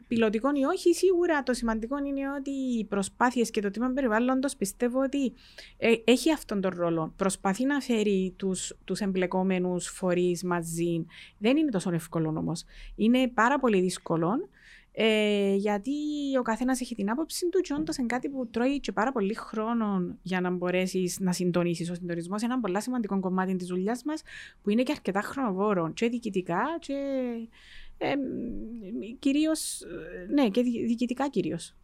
πιλωτικό ή όχι, σίγουρα το σημαντικό είναι ότι οι προσπάθειες και το τμήμα περιβάλλοντος πιστεύω ότι ε, έχει αυτόν τον ρόλο. Προσπαθεί να φέρει τους τους εμπλεκόμενους φορείς μαζί. Δεν είναι τόσο εύκολο όμως. Είναι πάρα πολύ δύσκολο. Ε, γιατί ο καθένας έχει την άποψη του και όντως είναι κάτι που τρώει και πάρα πολύ χρόνο για να μπορέσεις να συντονίσεις. Ο συντονισμός είναι ένα πολύ σημαντικό κομμάτι της δουλειάς μας που είναι και αρκετά χρονοβόρο και διοικητικά και ε, κυρίως, ε, ναι, και δι- διοικητικά κυρίως.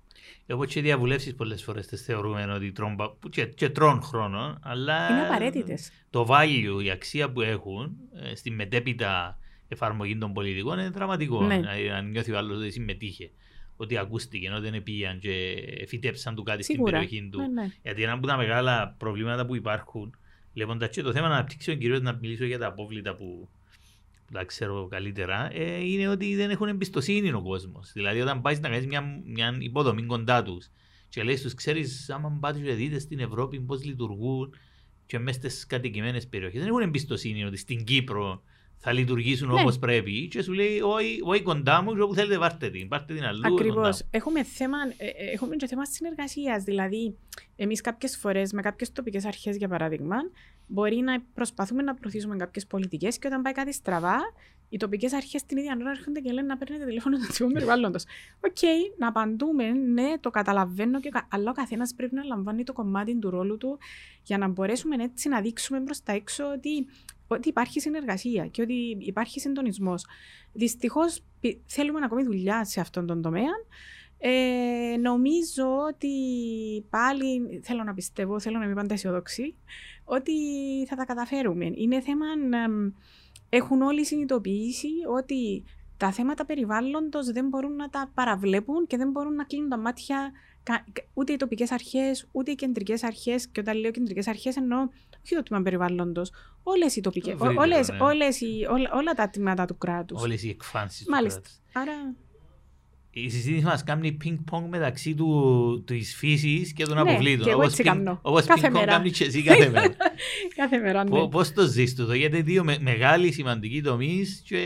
Εγώ και διαβουλεύσεις πολλές φορές τις θεωρούμε ότι τρών, πα- που και, και τρών χρόνο, αλλά Είναι απαραίτητες. το value, η αξία που έχουν ε, στη μετέπειτα εφαρμογή των πολιτικών είναι δραματικό. Ναι. Δηλαδή, αν νιώθει ο άλλος ότι συμμετείχε, ότι ακούστηκε, ότι δεν πήγαν και φυτέψαν του κάτι Σίγουρα. στην περιοχή του. Ναι, ναι. Γιατί ένα από τα μεγάλα προβλήματα που υπάρχουν, λέγοντα και το θέμα αναπτύξεων, κυρίω να μιλήσω για τα απόβλητα που, που τα ξέρω καλύτερα, ε, είναι ότι δεν έχουν εμπιστοσύνη ο κόσμος. Δηλαδή, όταν πάεις να κάνεις μια, μια υποδομή κοντά τους και λέει στου, ξέρεις, άμα πάτε και δείτε στην Ευρώπη πώς λειτουργούν και μέσα στις κατοικημένες περιοχές, δεν έχουν εμπιστοσύνη ότι στην Κύπρο θα λειτουργήσουν Ναι. όπως πρέπει και σου λέει όχι, όχι κοντά μου και όπου θέλετε πάρτε την, πάρτε την αλλού. κοντά Ακριβώς. μου». Έχουμε, θέμα, ε, ε, έχουμε και θέμα συνεργασίας. Δηλαδή, εμείς κάποιες φορές με κάποιες τοπικές αρχές, για παράδειγμα, μπορεί να προσπαθούμε να προωθήσουμε κάποιες πολιτικές και όταν πάει κάτι στραβά, οι τοπικές αρχές την ίδια ώρα έρχονται και λένε να παίρνετε τηλέφωνο του Τμήμα Περιβάλλοντος. Οκ, να απαντούμε, ναι, το καταλαβαίνω, και, κα- αλλά ο καθένας πρέπει να λαμβάνει το κομμάτι του ρόλου του για να μπορέσουμε έτσι να δείξουμε προς τα έξω ότι, ότι υπάρχει συνεργασία και ότι υπάρχει συντονισμός. Δυστυχώς θέλουμε ακόμη δουλειά σε αυτόν τον τομέα. Ε, νομίζω ότι πάλι θέλω να πιστεύω, θέλω να είμαι πάντα αισιόδοξη, ότι θα τα καταφέρουμε. Είναι θέμα εμ, έχουν όλοι συνειδητοποιήσει ότι τα θέματα περιβάλλοντος δεν μπορούν να τα παραβλέπουν και δεν μπορούν να κλείνουν τα μάτια κα- κα- ούτε οι τοπικές αρχές, ούτε οι κεντρικές αρχές και όταν λέω κεντρικές αρχές εννοώ όχι το τμήμα περιβάλλοντος, όλες οι τοπικές, Το ευρύτερο, όλες, ναι. όλες οι, όλα, όλα τα τμήματα του κράτους. Όλες οι εκφάνσεις του Μάλιστα. κράτους. Άρα η συζήτηση μας κάνει πινκ-πονγκ μεταξύ του, της φύσης και των Ναι, αποβλήτων. και εγώ Όπως έτσι πινκ- κάνω. Όπως Κάθε πινκ-πονγκ μέρα. κάνει και εσύ κάθε μέρα. κάθε μέρα, ναι. Πώ πώς το ζεις τούτο, γιατί δύο με, μεγάλοι σημαντικοί τομείς και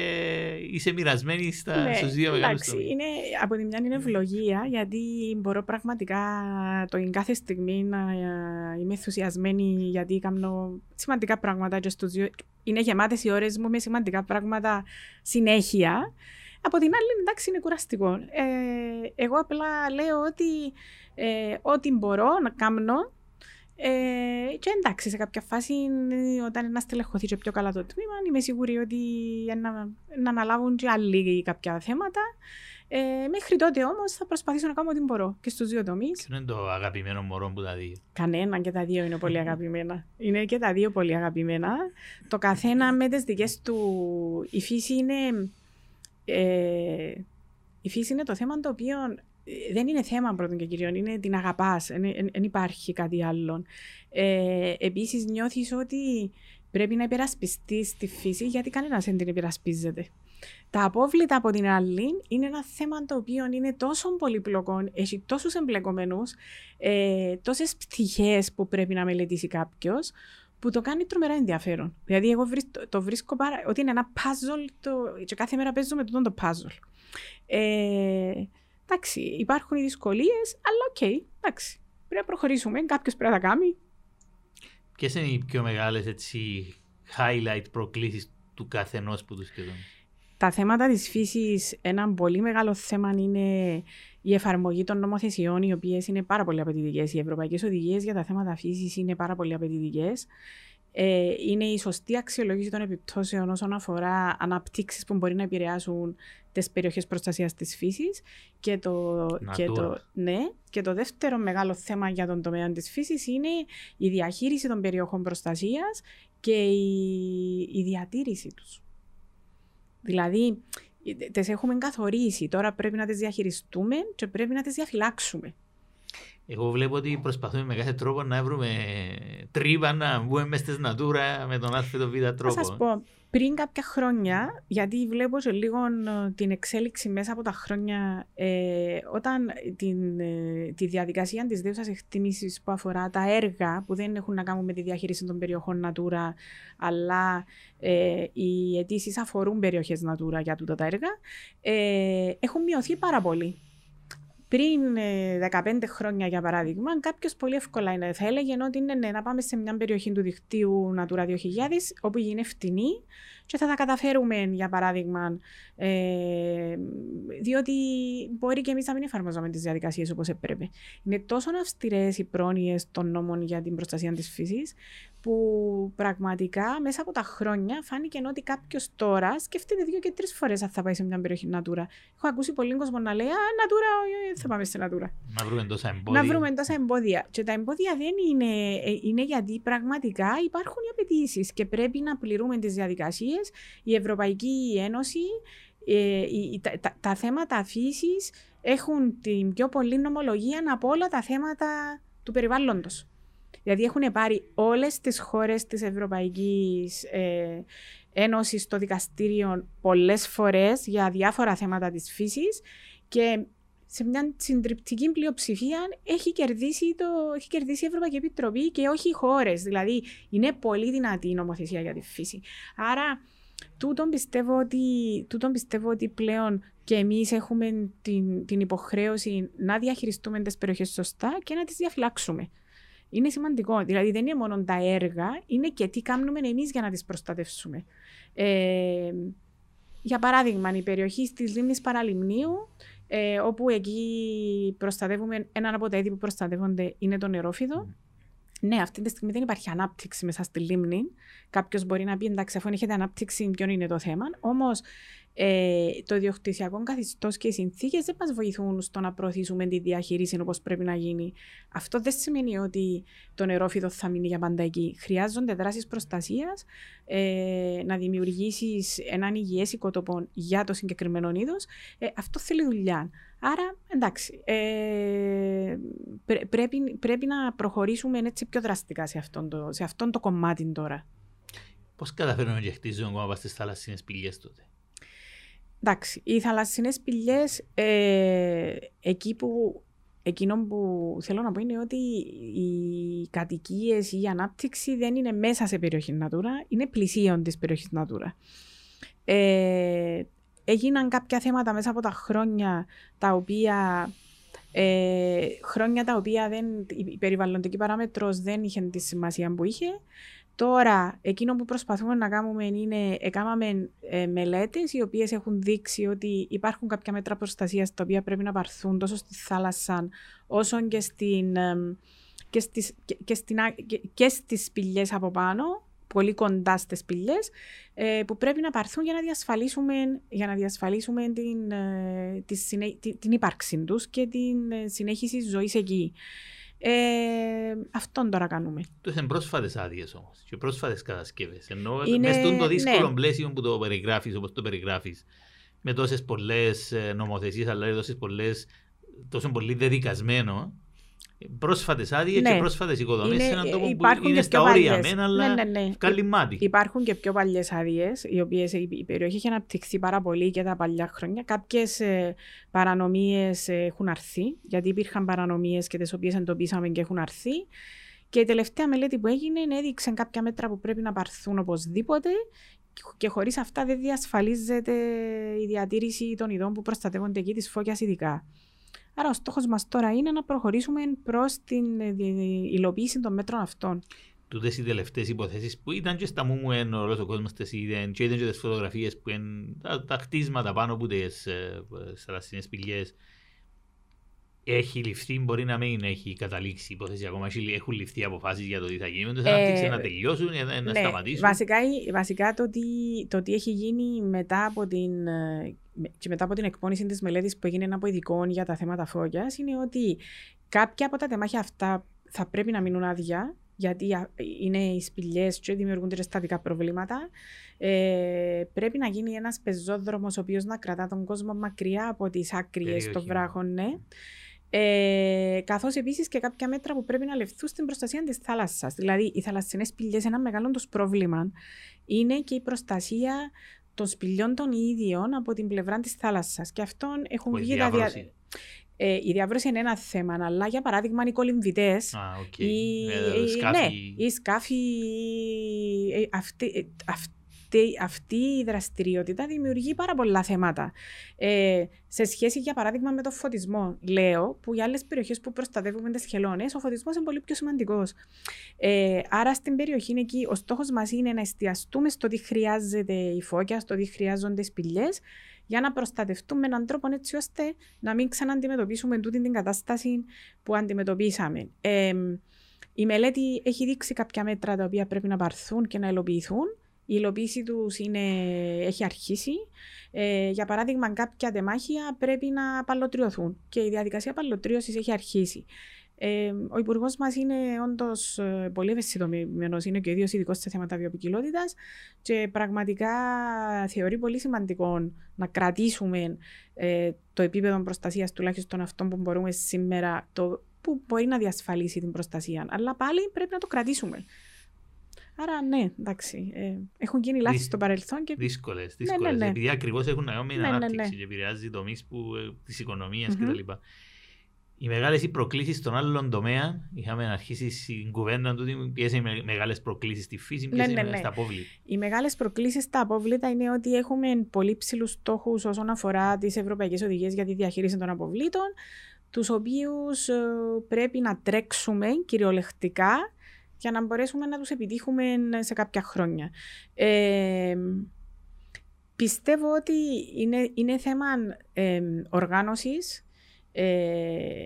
είσαι μοιρασμένοι στα, Ναι, στους δύο μεγάλους εντάξει, τομείς. είναι, από τη μια είναι ευλογία, γιατί μπορώ πραγματικά το κάθε στιγμή να ε, είμαι ενθουσιασμένη γιατί κάνω σημαντικά πράγματα και στους δύο. Είναι γεμάτες οι ώρες μου με σημαντικά πράγματα συνέχεια. Από την άλλη, εντάξει, είναι κουραστικό. Ε, εγώ απλά λέω ότι ε, ό,τι μπορώ να κάνω ε, και εντάξει, σε κάποια φάση, ε, όταν ένα στελεχωθεί και πιο καλά το τμήμα, είμαι σίγουρη ότι να, να αναλάβουν και άλλοι κάποια θέματα. Ε, μέχρι τότε όμως θα προσπαθήσω να κάνω ό,τι μπορώ και στους δύο τομείς. Ποιο είναι το αγαπημένο μωρό που τα δύο; Κανένα και τα δύο είναι πολύ αγαπημένα. Είναι και τα δύο πολύ αγαπημένα. Το καθένα με τις δικές του. Η φύση είναι. Ε, η φύση είναι το θέμα το οποίο ε, δεν είναι θέμα πρώτον και κυρίων, είναι την αγαπάς, δεν υπάρχει κάτι άλλο. Ε, επίσης νιώθεις ότι πρέπει να υπερασπιστείς τη φύση γιατί κανένας δεν την υπερασπίζεται. Τα απόβλητα από την άλλη είναι ένα θέμα το οποίο είναι τόσο πολύπλοκο, έχει τόσους εμπλεκομένους, ε, τόσες πτυχές που πρέπει να μελετήσει κάποιος, που το κάνει τρομερά ενδιαφέρον. Δηλαδή, εγώ βρι- το, το βρίσκω πάρα, ότι είναι ένα puzzle το, και κάθε μέρα παίζω με τούτο το puzzle. Ε, εντάξει, υπάρχουν οι δυσκολίες, αλλά οκ, εντάξει. Πρέπει να προχωρήσουμε. Κάποιος πρέπει να τα κάνει. Ποιες είναι οι πιο μεγάλες έτσι, highlight προκλήσεις του καθενός που τους σχεδόν. Τα θέματα της φύσης, ένα πολύ μεγάλο θέμα είναι η εφαρμογή των νομοθεσιών, οι οποίες είναι πάρα πολύ απαιτητικές. Οι ευρωπαϊκές οδηγίες για τα θέματα φύσης είναι πάρα πολύ απαιτητικές. Ε, είναι η σωστή αξιολόγηση των επιπτώσεων όσον αφορά αναπτύξεις που μπορεί να επηρεάσουν τις περιοχές προστασίας της φύσης και το, και το, ναι, και το δεύτερο μεγάλο θέμα για τον τομέα της φύσης είναι η διαχείριση των περιοχών προστασίας και η, η διατήρηση τους. Δηλαδή, τις έχουμε καθορίσει, τώρα πρέπει να τις διαχειριστούμε και πρέπει να τις διαφυλάξουμε. Εγώ βλέπω ότι προσπαθούμε με κάθε τρόπο να βρούμε τρύπα να βγούμε μέσα στη Νατούρα με τον Α το Β τρόπο. Θα σας πω, πριν κάποια χρόνια, γιατί βλέπω και λίγο ε, την εξέλιξη μέσα από τα χρόνια, ε, όταν την, ε, τη διαδικασία της δέουσας εκτίμησης που αφορά τα έργα που δεν έχουν να κάνουν με τη διαχείριση των περιοχών Natura, αλλά ε, οι αιτήσεις αφορούν περιοχές Natura για τούτα τα έργα, ε, έχουν μειωθεί πάρα πολύ πριν 15 ε, χρόνια, για παράδειγμα, κάποιος πολύ εύκολα είναι, θα έλεγε ότι είναι ναι, να πάμε σε μια περιοχή του δικτύου Natura 2000, όπου είναι φτηνή και θα τα καταφέρουμε, για παράδειγμα, ε, διότι μπορεί και εμείς να μην εφαρμόζουμε τις διαδικασίες όπως έπρεπε. Είναι τόσο αυστηρές οι πρόνοιες των νόμων για την προστασία της φύσης, που πραγματικά μέσα από τα χρόνια φάνηκε ότι κάποιος τώρα σκέφτεται δύο και τρεις φορές αν θα πάει σε μια περιοχή Natura. Έχω ακούσει πολύ κόσμος να λέει Α, Natura, θα πάμε σε Natura. Να βρούμε τόσα εμπόδια. Να βρούμε τόσα εμπόδια. Και τα εμπόδια δεν είναι, ε, είναι γιατί πραγματικά υπάρχουν οι απαιτήσεις και πρέπει να πληρούμε τις διαδικασίες. Η Ευρωπαϊκή Ένωση, ε, τα, τα, τα θέματα φύσης έχουν την πιο πολλή νομολογία από όλα τα θέματα του περιβάλλοντος. Δηλαδή έχουν πάρει όλες τις χώρες της Ευρωπαϊκής ε, Ένωσης στο δικαστήριο πολλές φορές για διάφορα θέματα της φύσης και σε μια συντριπτική πλειοψηφία έχει κερδίσει, το, έχει κερδίσει η Ευρωπαϊκή Επιτροπή και όχι οι χώρες. Δηλαδή είναι πολύ δυνατή η νομοθεσία για τη φύση. Άρα τούτον πιστεύω ότι, τούτον πιστεύω ότι πλέον και εμείς έχουμε την, την υποχρέωση να διαχειριστούμε τις περιοχές σωστά και να τις διαφυλάξουμε είναι σημαντικό. Δηλαδή δεν είναι μόνο τα έργα, είναι και τι κάνουμε εμείς για να τις προστατεύσουμε. Ε, για παράδειγμα, η περιοχή της λίμνης Παραλιμνίου, ε, όπου εκεί προστατεύουμε, ένα από τα είδη που προστατεύονται είναι το νερόφιδο. Ναι, αυτή τη στιγμή δεν υπάρχει ανάπτυξη μέσα στη λίμνη. Κάποιος μπορεί να πει εντάξει, αφού έχετε ανάπτυξη, ποιο είναι το θέμα. Όμως ε, το ιδιοκτησιακό καθιστώ και οι συνθήκες δεν μας βοηθούν στο να προωθήσουμε τη διαχείριση όπως πρέπει να γίνει. Αυτό δεν σημαίνει ότι το νερόφιδο θα μείνει για πάντα εκεί. Χρειάζονται δράσεις προστασίας, ε, να δημιουργήσεις έναν υγιές οικοτοπό για το συγκεκριμένο είδος. Ε, αυτό θέλει δουλειά. Άρα, εντάξει, ε, πρέπει, πρέπει να προχωρήσουμε έτσι πιο δραστικά σε αυτόν το, σε αυτόν το κομμάτι τώρα. Πώς καταφέρνουμε και χτίζουμε ακόμα στις θάλασσινε πηγές τότε; Εντάξει, οι θαλασσινές πηγές, ε, εκεί που, εκείνο που θέλω να πω είναι ότι οι κατοικίες ή η ανάπτυξη δεν είναι μέσα σε περιοχή Natura, είναι πλησίον της περιοχής Natura. Ε, έγιναν κάποια θέματα μέσα από τα χρόνια τα οποία ε, χρόνια τα οποία δεν, η περιβαλλοντική παράμετρος δεν είχε τη σημασία που είχε Τώρα, εκείνο που προσπαθούμε να κάνουμε είναι, έκαναμε ε, μελέτες οι οποίες έχουν δείξει ότι υπάρχουν κάποια μέτρα προστασίας τα οποία πρέπει να πάρθουν τόσο στη θάλασσα όσο και, στην, και, στις, και, στην, και στις σπηλιές από πάνω, πολύ κοντά στις σπηλιές, ε, που πρέπει να πάρθουν για να διασφαλίσουμε, για να διασφαλίσουμε την, ε, την, την ύπαρξη τους και την ε, συνέχιση ζωής εκεί. Ε, αυτόν τώρα κάνουμε. Το είναι πρόσφατες άδειες όμως και πρόσφατες κατασκευές. Ενώ είναι... μες το δύσκολο ναι. πλαίσιο που το περιγράφεις, όπως το περιγράφεις, με τόσες πολλές ε, νομοθεσίες, αλλά τόσες πολλές, τόσο πολύ δεδικασμένο, πρόσφατες άδειες ναι. και πρόσφατες οικοδομές σε έναν τόπο που είναι στα όρια μένα, αλλά ναι, ναι, ναι. μάτι. Υπάρχουν και πιο παλιές άδειες, οι οποίες η περιοχή έχει αναπτυχθεί πάρα πολύ και τα παλιά χρόνια. Κάποιες ε, παρανομίες έχουν αρθεί, γιατί υπήρχαν παρανομίες και τις οποίες εντοπίσαμε και έχουν αρθεί. Και η τελευταία μελέτη που έγινε έδειξε κάποια μέτρα που πρέπει να πάρθουν οπωσδήποτε και χωρίς αυτά δεν διασφαλίζεται η διατήρηση των ειδών που προστατεύονται εκεί, της φώκιας ειδικά. Άρα ο στόχος μας τώρα είναι να προχωρήσουμε προς την ε, υλοποίηση των μέτρων αυτών. τούτες οι τελευταίες υποθέσεις που ήταν και στα μου μου εν όλος ο κόσμος τις είδε και είδαν και τις φωτογραφίες που είναι τα, τα χτίσματα πάνω από τις ε, θαλασσινές πηγές έχει ληφθεί, μπορεί να μην έχει καταλήξει η υπόθεση ακόμα. Έχουν ληφθεί αποφάσεις για το τι θα γίνει με τι ανάπτυξη, να τελειώσουν, ή να ναι, σταματήσουν. Βασικά, βασικά το, τι, το τι έχει γίνει μετά από την, και μετά από την εκπόνηση της μελέτης που έγινε από ειδικών για τα θέματα φώκια είναι ότι κάποια από τα τεμάχια αυτά θα πρέπει να μείνουν άδεια γιατί είναι οι σπηλιές και δημιουργούνται στατικά προβλήματα. Ε, πρέπει να γίνει ένας πεζόδρομος ο οποίος να κρατά τον κόσμο μακριά από τις άκρυε των βράχων. Ναι. Ε, Καθώς επίσης και κάποια μέτρα που πρέπει να λεφθούν στην προστασία της θάλασσας. Δηλαδή, οι θαλασσινές σπηλιές, ένα μεγάλο τους πρόβλημα είναι και η προστασία των σπηλιών των ίδιων από την πλευρά της θάλασσας. Και αυτόν έχουν βγει τα δια... Ε, η διάβρωση είναι ένα θέμα, αλλά για παράδειγμα οι κολυμβητές. Okay. Οι, ε, σκάφη. Ναι, οι σκάφη. Ε, αυτοί, ε, αυτοί αυτή η δραστηριότητα δημιουργεί πάρα πολλά θέματα. Ε, σε σχέση, για παράδειγμα, με το φωτισμό, λέω, που για άλλες περιοχές που προστατεύουμε τις χελώνες, ο φωτισμός είναι πολύ πιο σημαντικός. Ε, άρα, στην περιοχή εκεί, ο στόχος μας είναι να εστιαστούμε στο τι χρειάζεται η φώκια, στο τι χρειάζονται οι σπηλιές, για να προστατευτούμε με έναν τρόπο έτσι ώστε να μην ξανααντιμετωπίσουμε τούτη την κατάσταση που αντιμετωπίσαμε. Ε, η μελέτη έχει δείξει κάποια μέτρα τα οποία πρέπει να πάρθουν και να υλοποιηθούν. Η υλοποίηση τους έχει αρχίσει. Ε, για παράδειγμα, κάποια τεμάχια πρέπει να παλωτριωθούν και η διαδικασία παλωτρίωσης έχει αρχίσει. Ε, ο Υπουργός μας είναι όντως ε, πολύ ευαισθητοποιημένος, είναι και ο ίδιος ειδικός σε θέματα βιοπικιλότητα και πραγματικά θεωρεί πολύ σημαντικό να κρατήσουμε ε, το επίπεδο προστασίας τουλάχιστον αυτό που μπορούμε σήμερα, το, που μπορεί να διασφαλίσει την προστασία. Αλλά πάλι πρέπει να το κρατήσουμε. Άρα ναι, εντάξει. Ε, έχουν γίνει λάθη στο παρελθόν. Και... Δύσκολες, δύσκολες. Ναι, ναι, ναι. Επειδή ακριβώς έχουν να κάνουν με την ναι, ναι, ανάπτυξη και επηρεάζει τομείς της οικονομίας mm-hmm. κτλ. Οι μεγάλες προκλήσεις στον άλλον τομέα, είχαμε αρχίσει στην κουβέντα του ποιε είναι οι μεγάλες προκλήσεις στη φύση, ποιε είναι στα απόβλητα. Οι μεγάλες προκλήσεις στα απόβλητα είναι ότι έχουμε πολύ ψηλούς στόχους όσον αφορά τις ευρωπαϊκές οδηγίες για τη διαχείριση των αποβλήτων, τους οποίους ε, πρέπει να τρέξουμε κυριολεκτικά για να μπορέσουμε να τους επιτύχουμε σε κάποια χρόνια. Ε, πιστεύω ότι είναι, είναι θέμα ε, οργάνωσης ε,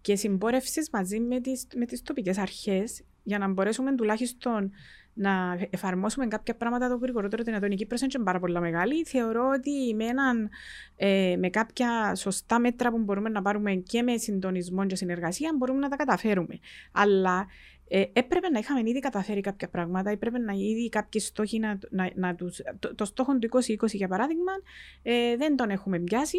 και συμπόρευσης μαζί με τις, με τις τοπικές αρχές για να μπορέσουμε τουλάχιστον να εφαρμόσουμε κάποια πράγματα το γρηγορότερο δυνατόν. Η Κύπρος είναι πάρα πολύ μεγάλη. Θεωρώ ότι με, έναν, ε, με κάποια σωστά μέτρα που μπορούμε να πάρουμε και με συντονισμό και συνεργασία μπορούμε να τα καταφέρουμε. Αλλά ε, έπρεπε να είχαμε ήδη καταφέρει κάποια πράγματα, έπρεπε να ήδη κάποιοι στόχοι να, να, να τους, το, το στόχο του 2020 για παράδειγμα ε, δεν τον έχουμε πιάσει.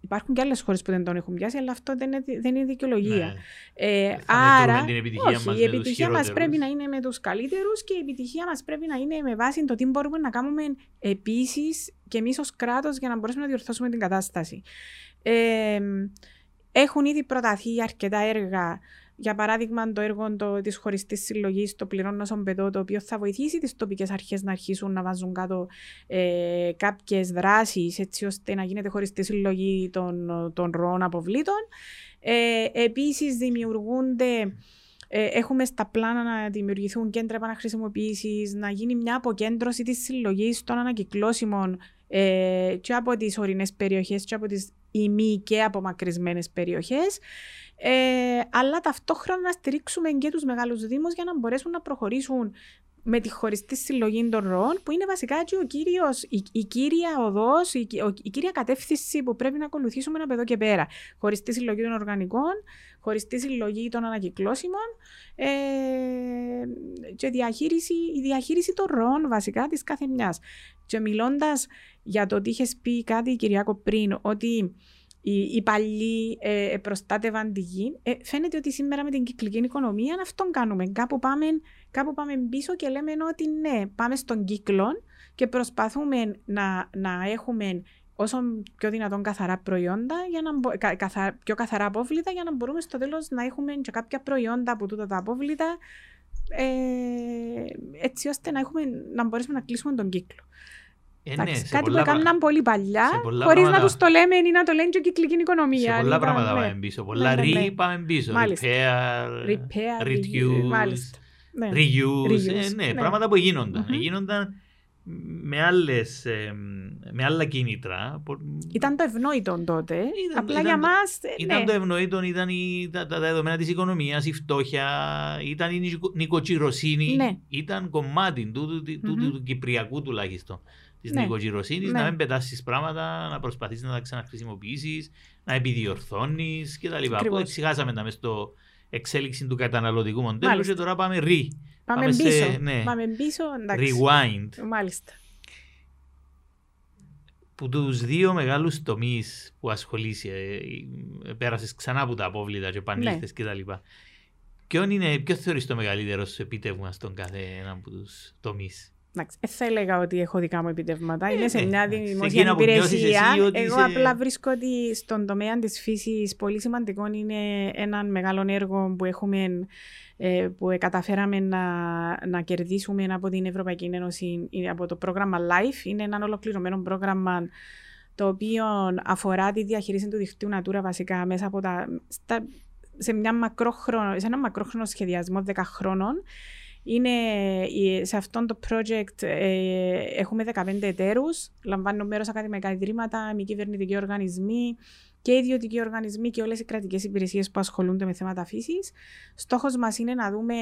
Υπάρχουν και άλλες χώρες που δεν τον έχουν πιάσει, αλλά αυτό δεν είναι, δεν είναι δικαιολογία. Ναι. Ε, άρα, την επιτυχία όχι, μας η επιτυχία μας πρέπει να είναι με τους καλύτερους και η επιτυχία μας πρέπει να είναι με βάση το τι μπορούμε να κάνουμε επίσης και εμείς ως κράτος για να μπορέσουμε να διορθώσουμε την κατάσταση. Ε, έχουν ήδη προταθεί αρκετά έργα για παράδειγμα, το έργο της χωριστής συλλογής, το πληρώνω σαν παιδό, το οποίο θα βοηθήσει τις τοπικές αρχές να αρχίσουν να βάζουν κάτω ε, κάποιες δράσεις, έτσι ώστε να γίνεται χωριστή συλλογή των, των ροών αποβλήτων. Ε, Επίσης, δημιουργούνται. Ε, έχουμε στα πλάνα να δημιουργηθούν κέντρα επαναχρησιμοποίησης, να γίνει μια αποκέντρωση της συλλογής των ανακυκλώσιμων ε, και από τις ορεινές περιοχές και από τις ημί και απομακρυσμένες περιοχές. Ε, αλλά ταυτόχρονα να στηρίξουμε και τους μεγάλους Δήμους για να μπορέσουν να προχωρήσουν με τη χωριστή συλλογή των ροών, που είναι βασικά και ο κύριος, η, η κύρια οδός, η, η, κύρια κατεύθυνση που πρέπει να ακολουθήσουμε από εδώ και πέρα. Χωριστή συλλογή των οργανικών, χωριστή συλλογή των ανακυκλώσιμων ε, και διαχείριση, η διαχείριση των ροών βασικά της κάθε μιας. Και μιλώντας για το ότι είχες πει κάτι, Κυριάκο, πριν, ότι οι, οι παλιοί ε, προστάτευαν τη γη. Ε, φαίνεται ότι σήμερα με την κυκλική οικονομία αυτόν κάνουμε. Κάπου πάμε, κάπου πάμε πίσω και λέμε ότι ναι, πάμε στον κύκλο και προσπαθούμε να, να έχουμε όσο πιο δυνατόν καθαρά προϊόντα, για να, κα, καθα, πιο καθαρά απόβλητα, για να μπορούμε στο τέλος να έχουμε και κάποια προϊόντα από τούτα τα απόβλητα, ε, έτσι ώστε να, έχουμε, να μπορέσουμε να κλείσουμε τον κύκλο. Ε, ναι, κάτι που έκαναν πολύ παλιά, χωρίς να τους το λέμε ή να το λένε και κυκλική οικονομία. Σε πολλά πράγματα ναι. πάμε πίσω. Πολλά ναι, ναι, ναι. πάμε πίσω. Repair, repair reduce. Μάλιστα. Ναι. reuse, Reuse, ε, ναι, ναι. πράγματα που γίνονταν. Μμμ. Γίνονταν με, άλλες, ε, με άλλα κίνητρα. Πο- Ήταν το ευνόητο τότε. Ήταν- Απλά ήταν για το- μα. Ήταν το ευνοήτο, ήταν η, τα, τα δεδομένα της οικονομίας, η φτώχεια, ήταν η νικο- νοικοκυροσύνη, Ναι. ήταν κομμάτι του, του, του, του, Μμμ. του κυπριακού τουλάχιστον. Της Ναι. νοικοκυροσύνης, Ναι. να μην πετάσεις πράγματα, να προσπαθείς να τα ξαναχρησιμοποιήσεις, να επιδιορθώνεις κτλ. Ακριβώς. Οπότε εξηγάσαμε τα μες στο εξέλιξη του καταναλωτικού μοντέλου Μάλιστα. και τώρα πάμε re, Πάμε, Πάμε σε- πίσω. ναι. Πάμε πίσω. Εντάξει. rewind. Μάλιστα. που τους δύο μεγάλους τομείς που ασχολείσαι, ε, πέρασες ξανά από τα απόβλητα και επανήλθες Ναι. και τα λοιπά. Ποιον είναι, ποιος θεωρείς το μεγαλύτερο σου επίτευγμα στον κάθε ένα από τους τομείς; Εντάξει, δεν θα έλεγα ότι έχω δικά μου επιτεύγματα. Ε, Είμαι σε ναι, μια εντάξει. δημόσια Εκείνα που νιώσεις υπηρεσία. εσύ ότι Εγώ είσαι- απλά βρίσκω ότι στον τομέα της φύσης πολύ σημαντικό είναι ένα μεγάλο έργο που έχουμε ε, που καταφέραμε να, να κερδίσουμε από την Ευρωπαϊκή Ένωση είναι από το πρόγραμμα LIFE. Είναι ένα ολοκληρωμένο πρόγραμμα το οποίο αφορά τη διαχείριση του δικτύου Natura βασικά μέσα από τα, στα, σε, μια μακρόχρονο, σε ένα μακρόχρονο σχεδιασμό 10 χρόνων. Είναι, η- σε αυτό το project ε, έχουμε 15 εταίρους, λαμβάνουν μέρος ακαδημαϊκά ιδρύματα, μη κυβερνητικοί οργανισμοί και ιδιωτικοί οργανισμοί και όλες οι κρατικές υπηρεσίες που ασχολούνται με θέματα φύσης. Στόχος μας είναι να δούμε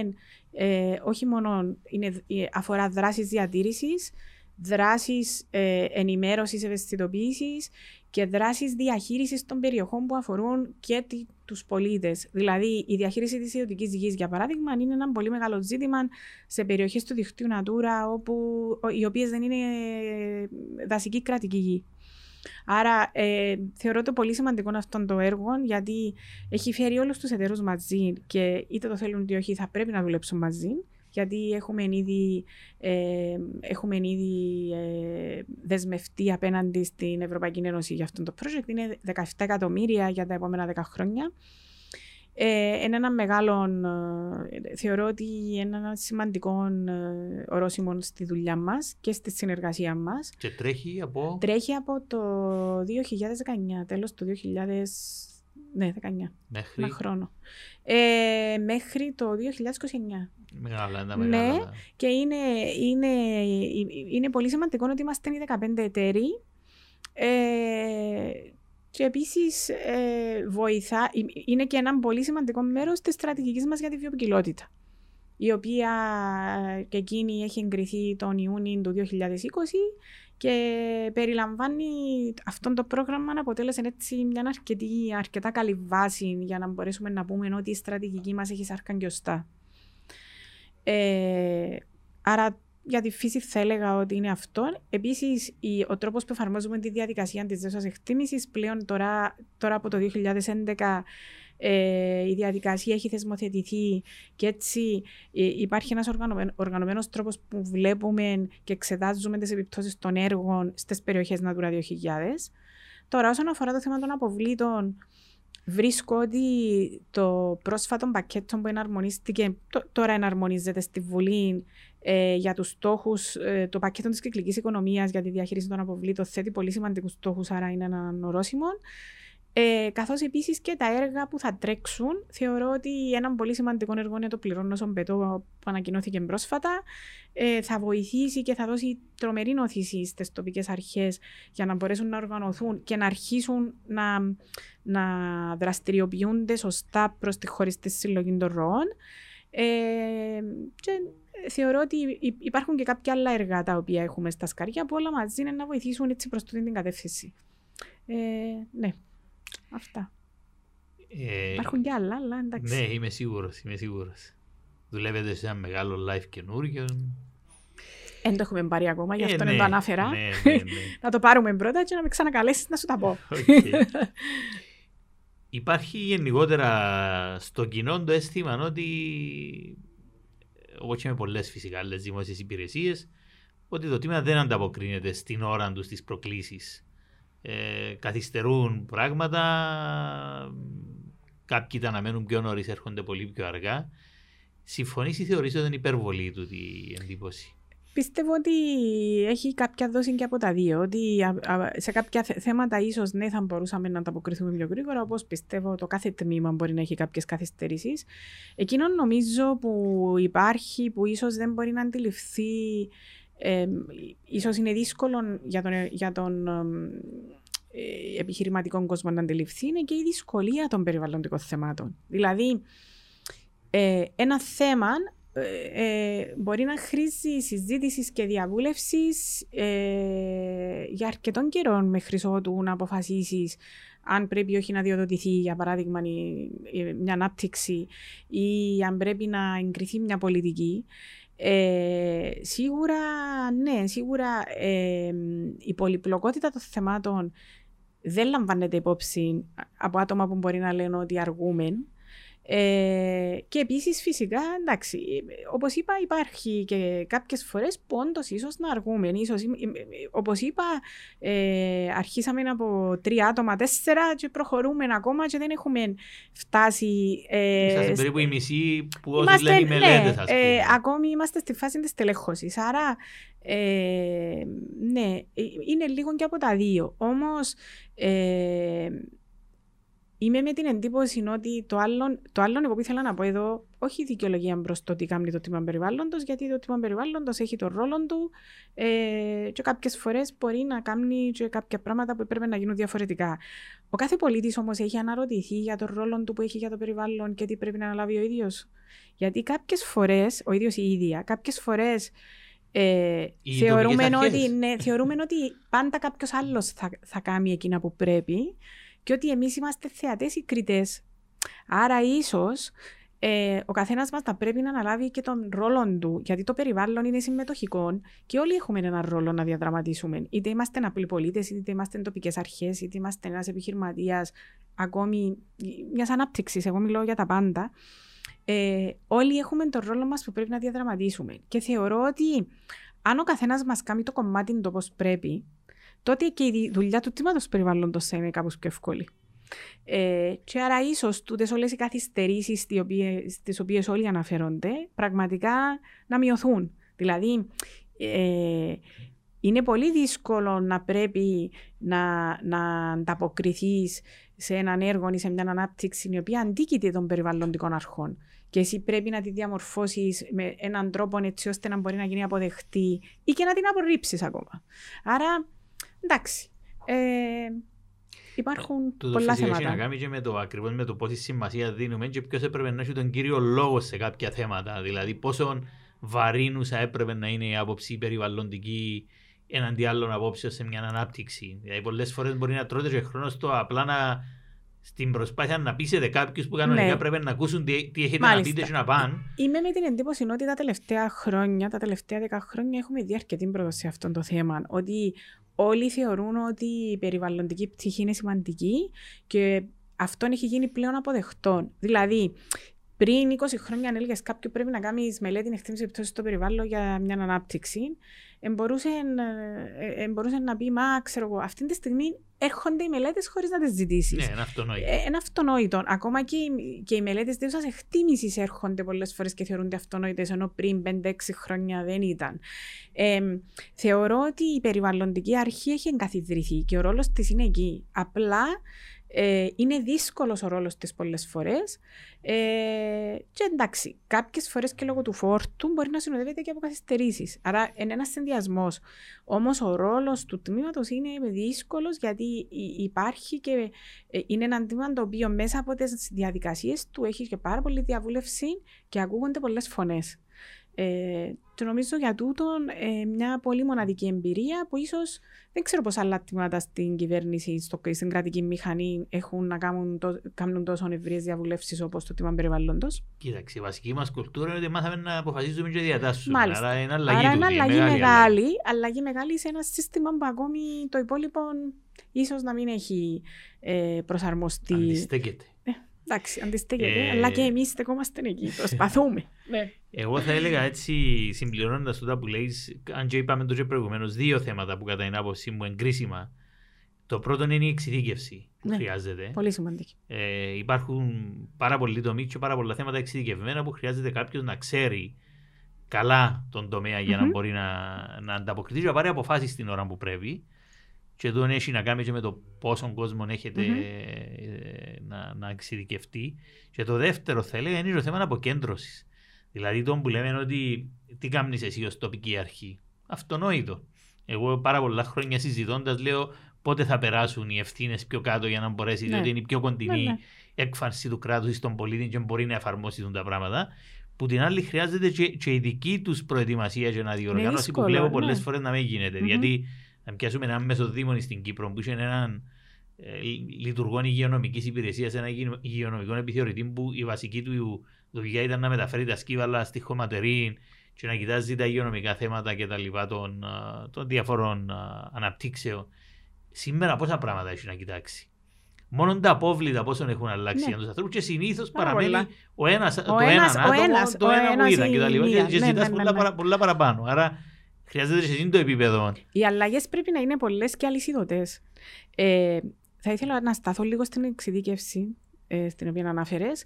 ε, όχι μόνο είναι, ε, αφορά δράσεις διατήρησης, δράσεις ε, ενημέρωσης, ευαισθητοποίησης και δράσεις διαχείρισης των περιοχών που αφορούν και τη, τους πολίτες. Δηλαδή, η διαχείριση της ιδιωτικής γης, για παράδειγμα, είναι ένα πολύ μεγάλο ζήτημα σε περιοχές του δικτύου Natura, όπου, οι οποίες δεν είναι ε, δασική κρατική γη. Άρα, ε, θεωρώ το πολύ σημαντικό αυτό το έργο, γιατί έχει φέρει όλους τους εταίρους μαζί και είτε το θέλουν είτε όχι, θα πρέπει να δουλέψουν μαζί γιατί έχουμε ήδη, ε, έχουμε ήδη ε, δεσμευτεί απέναντι στην Ευρωπαϊκή Ένωση για αυτό το project. Είναι 17 εκατομμύρια για τα επόμενα 10 χρόνια. Ε, είναι ένα μεγάλο, ε, θεωρώ ότι είναι ένα σημαντικό ε, ορόσημο στη δουλειά μας και στη συνεργασία μας. Και τρέχει από... Τρέχει από το 2019, τέλος του 2019. Ναι, 19. Μέχρι... Ένα χρόνο. Ε, μέχρι το 2029. Μεγάλα, τα Ναι. μεγάλα. Και είναι, είναι, είναι πολύ σημαντικό ότι είμαστε οι 15 εταίροι. Ε, και επίσης ε, βοηθά, είναι και ένα πολύ σημαντικό μέρος της στρατηγικής μας για τη βιοποικιλότητα η οποία και εκείνη έχει εγκριθεί τον Ιούνιο του 2020 και περιλαμβάνει αυτό το πρόγραμμα να αποτέλεσε έτσι μια αρκετή, αρκετά καλή βάση για να μπορέσουμε να πούμε ότι η στρατηγική μας έχει σάρκα και οστά. Ε, άρα για τη φύση θα έλεγα ότι είναι αυτό. Επίσης, ο τρόπος που εφαρμόζουμε τη διαδικασία της δέσμευση εκτίμησης πλέον τώρα, τώρα από το 2011 ε, η διαδικασία έχει θεσμοθετηθεί και έτσι ε, υπάρχει ένας οργανωμένο, οργανωμένος τρόπος που βλέπουμε και εξετάζουμε τις επιπτώσεις των έργων στις περιοχές Natura 2000. Τώρα όσον αφορά το θέμα των αποβλήτων, βρίσκω ότι το πρόσφατο πακέτο που εναρμονίστηκε, τώρα εναρμονίζεται στη Βουλή ε, για τους στόχους, ε, το πακέτο της κυκλικής οικονομίας για τη διαχείριση των αποβλήτων θέτει πολύ σημαντικούς στόχους, άρα είναι ένα ορόσημο. Ε, καθώς επίσης και τα έργα που θα τρέξουν, θεωρώ ότι ένα πολύ σημαντικό έργο είναι το πληρώνω στον πετό που ανακοινώθηκε πρόσφατα. Ε, θα βοηθήσει και θα δώσει τρομερή νοθήση στις τοπικές αρχές για να μπορέσουν να οργανωθούν και να αρχίσουν να, να δραστηριοποιούνται σωστά προς τη χωριστή συλλογή των ροών. Ε, και θεωρώ ότι υπάρχουν και κάποια άλλα έργα τα οποία έχουμε στα σκαριά που όλα μαζί είναι να βοηθήσουν έτσι προς τούτη την κατεύθυνση. Ε, ναι. Αυτά. Ε, Υπάρχουν και άλλα, αλλά εντάξει. Ναι, είμαι σίγουρος, είμαι σίγουρος. Δουλεύετε σε ένα μεγάλο live καινούριο. Δεν το έχουμε πάρει ακόμα, γι' Ε, αυτό ναι, δεν το ανάφερα. Ναι, ναι, ναι. να το πάρουμε πρώτα και να με ξανακαλέσεις να σου τα πω. Okay. Υπάρχει γενικότερα στο κοινό το αίσθημα ότι όπως και με πολλές φυσικά άλλες δημόσιες υπηρεσίες ότι το τμήμα δεν ανταποκρίνεται στην ώρα τους στις προκλήσεις. Ε, καθυστερούν πράγματα, κάποιοι τα αναμένουν πιο νωρίς, έρχονται πολύ πιο αργά. Συμφωνείς ή θεωρείς ότι είναι υπερβολή του η εντύπωση; Πιστεύω ότι έχει κάποια δόση και από τα δύο. Ότι σε κάποια θέματα ίσως ναι θα μπορούσαμε να ανταποκριθούμε πιο γρήγορα, όπως πιστεύω το κάθε τμήμα μπορεί να έχει κάποιες καθυστερήσεις. Εκείνο νομίζω που υπάρχει, που ίσως δεν μπορεί να αντιληφθεί, ε, ίσως είναι δύσκολο για τον, για τον ε, επιχειρηματικό κόσμο να αντιληφθεί, είναι και η δυσκολία των περιβαλλοντικών θεμάτων. Δηλαδή, ε, ένα θέμα ε, ε, μπορεί να χρήσει συζήτησης και διαβούλευσης ε, για αρκετών καιρών μέχρι ότου να αποφασίσεις αν πρέπει όχι να διοδοτηθεί, για παράδειγμα, μια ανάπτυξη ή αν πρέπει να εγκριθεί μια πολιτική. Ε, σίγουρα, ναι, σίγουρα η πολυπλοκότητα των θεμάτων δεν λαμβάνεται υπόψη από άτομα που μπορεί να λένε ότι αργούμε ε, και επίσης, φυσικά, εντάξει, όπως είπα, υπάρχει και κάποιες φορές που όντως ίσως να αργούμε. Ίσως, ε, ε, όπως είπα, ε, αρχίσαμε από τρία άτομα, τέσσερα και προχωρούμε ακόμα και δεν έχουμε φτάσει. Ε, Είσαστε περίπου η μισή που όσοι λένε οι μελέτες, ναι, ε, ακόμη είμαστε στη φάση της τελέχωση. Άρα, ε, ναι, είναι λίγο και από τα δύο. Όμως. Ε, Είμαι με την εντύπωση ότι το άλλο, το άλλο εγώ που ήθελα να πω εδώ, όχι δικαιολογία προ το τι κάνει το τμήμα περιβάλλοντος, γιατί το τμήμα περιβάλλοντος έχει τον ρόλο του ε, και κάποιες φορές μπορεί να κάνει και κάποια πράγματα που πρέπει να γίνουν διαφορετικά. Ο κάθε πολίτης όμως έχει αναρωτηθεί για τον ρόλο του που έχει για το περιβάλλον και τι πρέπει να αναλάβει ο ίδιος. Γιατί κάποιες φορές, ο ίδιος ή η ίδια, κάποιες φορές ε, θεωρούμε, ότι, ναι, θεωρούμε ότι πάντα κάποιος άλλος θα, θα κάνει εκείνα που πρέπει και ότι εμείς είμαστε θεατές ή κριτές. Άρα, ίσως ε, ο καθένας μας θα πρέπει να αναλάβει και τον ρόλο του, γιατί το περιβάλλον είναι συμμετοχικό και όλοι έχουμε έναν ρόλο να διαδραματίσουμε. Είτε είμαστε απλοί πολίτες, είτε είμαστε τοπικές αρχές, είτε είμαστε ένας επιχειρηματίας, ακόμη μιας ανάπτυξης. Εγώ μιλώ για τα πάντα. Ε, όλοι έχουμε τον ρόλο μας που πρέπει να διαδραματίσουμε. Και θεωρώ ότι αν ο καθένας μας κάνει το κομμάτι του όπως πρέπει, τότε και η δουλειά του τμήματος περιβάλλοντος θα είναι κάπως πιο εύκολη. Ε, και άρα ίσως τούτες όλες οι καθυστερήσεις στι οποίες όλοι αναφέρονται πραγματικά να μειωθούν. Δηλαδή, ε, είναι πολύ δύσκολο να πρέπει να, να ανταποκριθείς σε έναν έργο ή σε μια ανάπτυξη η οποία αντίκειται των περιβαλλοντικών αρχών. Και εσύ πρέπει να τη διαμορφώσεις με έναν τρόπο έτσι ώστε να μπορεί να γίνει αποδεκτή ή και να την απορρίψεις ακόμα. Άρα Εντάξει. Ε, υπάρχουν ε, πολλά θέματα. Έχει να κάνει και με το ακριβώς με το πόση σημασία δίνουμε και ποιος έπρεπε να έχει τον κύριο λόγο σε κάποια θέματα. Δηλαδή, πόσο βαρύνουσα έπρεπε να είναι η άποψη περιβαλλοντική εναντί άλλων απόψεων σε μια ανάπτυξη. Δηλαδή, πολλές φορές μπορεί να τρώτε και χρόνος στο απλά να στην προσπάθεια να πείσετε κάποιους που κανονικά ναι. πρέπει να ακούσουν τι, τι έχετε Μάλιστα. να πείτε και να πάνε. Είμαι με την εντύπωση ότι τα τελευταία χρόνια, τα τελευταία δέκα χρόνια έχουμε δει αρκετή πρόοδο σε αυτό το θέμα. Ότι όλοι θεωρούν ότι η περιβαλλοντική πτυχή είναι σημαντική και αυτό έχει γίνει πλέον αποδεκτό. Δηλαδή, πριν 20 χρόνια, αν έλεγες κάποιον πρέπει να κάνεις μελέτη εκτίμηση επιπτώσεις στο περιβάλλον για μια ανάπτυξη, εμπορούσε, ε, να πει, Μα ξέρω εγώ, αυτή τη στιγμή έρχονται οι μελέτες χωρίς να τις ζητήσεις. Ναι, είναι αυτονόητο. Ε, είναι αυτονόητο. Ακόμα και, και οι μελέτες δίωσα εκτίμησης έρχονται πολλές φορές και θεωρούνται αυτονόητες, ενώ πριν 5-6 χρόνια δεν ήταν. Ε, θεωρώ ότι η περιβαλλοντική αρχή έχει εγκαθιδρυθεί και ο ρόλος της είναι εκεί. Απλά ε, είναι δύσκολος ο ρόλος της πολλές φορές. Ε, και εντάξει, κάποιες φορές και λόγω του φόρτου μπορεί να συνοδεύεται και από καθυστερήσεις. Άρα είναι ένας συνδυασμός. Όμως ο ρόλος του τμήματος είναι δύσκολος γιατί υπάρχει και ε, είναι ένα τμήμα το οποίο μέσα από τις διαδικασίες του έχεις και πάρα πολλή διαβούλευση και ακούγονται πολλές φωνές. Ε, και νομίζω για τούτο ε, μια πολύ μοναδική εμπειρία που ίσως δεν ξέρω πώ άλλα τμήματα στην κυβέρνηση, στο, στην κρατική μηχανή έχουν να κάνουν, το, κάνουν τόσο ευρείε διαβουλεύσεις όπως το τμήμα περιβάλλοντο. Κοίταξε, η βασική μας κουλτούρα είναι ότι μάθαμε να αποφασίζουμε και διατάσσουμε. Μάλιστα. Άρα είναι αλλαγή, Άρα είναι αλλαγή μεγάλη, μεγάλη, αλλαγή μεγάλη σε ένα σύστημα που ακόμη το υπόλοιπο ίσως να μην έχει ε, προσαρμοστεί. Αντιστέκεται. Εντάξει, αντιστέκεται, ε... αλλά και εμείς στεκόμαστε εκεί. Προσπαθούμε. ναι. Εγώ θα έλεγα έτσι, συμπληρώνοντας τούτα που λέει, αν και είπαμε το προηγουμένως, δύο θέματα που κατά την άποψή μου εγκρίσιμα. Το πρώτο είναι η εξειδίκευση που ναι. χρειάζεται. Πολύ σημαντική. Ε, υπάρχουν πάρα πολλοί τομεί και πάρα πολλά θέματα εξειδικευμένα που χρειάζεται κάποιος να ξέρει καλά τον τομέα για να Μμμ. μπορεί να, να ανταποκριθεί και να πάρει αποφάσεις στην ώρα που πρέπει. Και εδώ έχει να κάνει και με το πόσο κόσμο έχετε Μμμ. ε, να, να εξειδικευτεί. Και το δεύτερο θα έλεγα είναι το θέμα αποκέντρωσης. Δηλαδή το που λέμε ότι τι κάνεις εσύ ως τοπική αρχή. Αυτονόητο. Εγώ πάρα πολλά χρόνια συζητώντας λέω πότε θα περάσουν οι ευθύνες πιο κάτω για να μπορέσει, Ναι. διότι είναι η πιο κοντινή Ναι, ναι. έκφανση του κράτους στον πολίτη και μπορεί να εφαρμόσει τα πράγματα. Που την άλλη χρειάζεται και, και η δική τους προετοιμασία και αναδιοργάνωση που δύσκολο, βλέπω ναι. πολλέ φορές να μην γίνεται. Μμμ. Γιατί να πιάσουμε έναν μεσοδήμονη στην Κύπρο που είχε έναν ε, λειτουργό υγειονομικής υπηρεσίας σε ένα υγειονο- υγειονομικό επιθεωρητή που η βασική του δουλειά ήταν να μεταφέρει τα σκύβαλα στη χωματερή και να κοιτάζει τα υγειονομικά θέματα και τα λοιπά των, α, των διαφορών α, αναπτύξεων. Σήμερα πόσα πράγματα έχει να κοιτάξει; Μόνο τα απόβλητα πόσο έχουν αλλάξει Ναι. για τους ανθρώπους και συνήθως Πάρα παραμένει πολλά. ο ένας το Ο έναν ένας- ο άτομο, ένας- το ο ένα που ένας είδαν η και τα λοιπά. μία. Και Ναι, ζητάς ναι, ναι, πολλά, ναι. παρα- πολλά παραπάνω. Άρα χρειάζεται και σε εκείνο το επίπεδο. Οι αλλαγές πρέπει να είναι πολλές και αλυσιδωτέ. Ε, θα ήθελα να σταθώ λίγο στην εξειδίκευση, ε, στην οποία αναφέρες.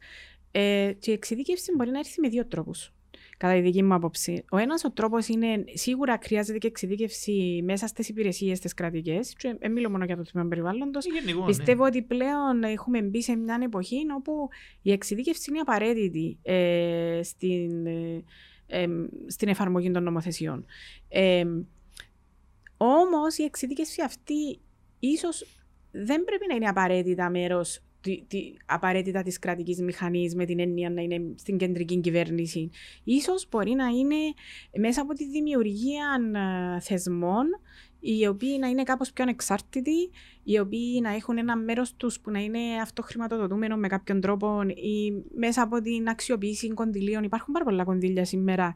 Ε, και η εξειδίκευση μπορεί να έρθει με δύο τρόπους. Κατά τη δική μου άποψη. Ο ένας ο τρόπος είναι σίγουρα χρειάζεται και εξειδίκευση μέσα στις υπηρεσίες τις κρατικές. Και δεν μιλώ μόνο για το τμήμα περιβάλλοντος. Γενικό, ναι. Πιστεύω ότι πλέον έχουμε μπει σε μια εποχή όπου η εξειδίκευση είναι απαραίτητη ε, στην, ε, εμ, στην εφαρμογή των νομοθεσιών. Ε, όμως η εξειδίκευση αυτή ίσως δεν πρέπει να είναι απαραίτητα μέρος τη, τη, απαραίτητα της κρατικής μηχανής με την έννοια να είναι στην κεντρική κυβέρνηση. Ίσως μπορεί να είναι μέσα από τη δημιουργία ε, θεσμών οι οποίοι να είναι κάπως πιο ανεξάρτητοι, οι οποίοι να έχουν ένα μέρος τους που να είναι αυτοχρηματοδοτούμενο με κάποιον τρόπο ή μέσα από την αξιοποίηση κονδυλίων. Υπάρχουν πάρα πολλά κονδύλια σήμερα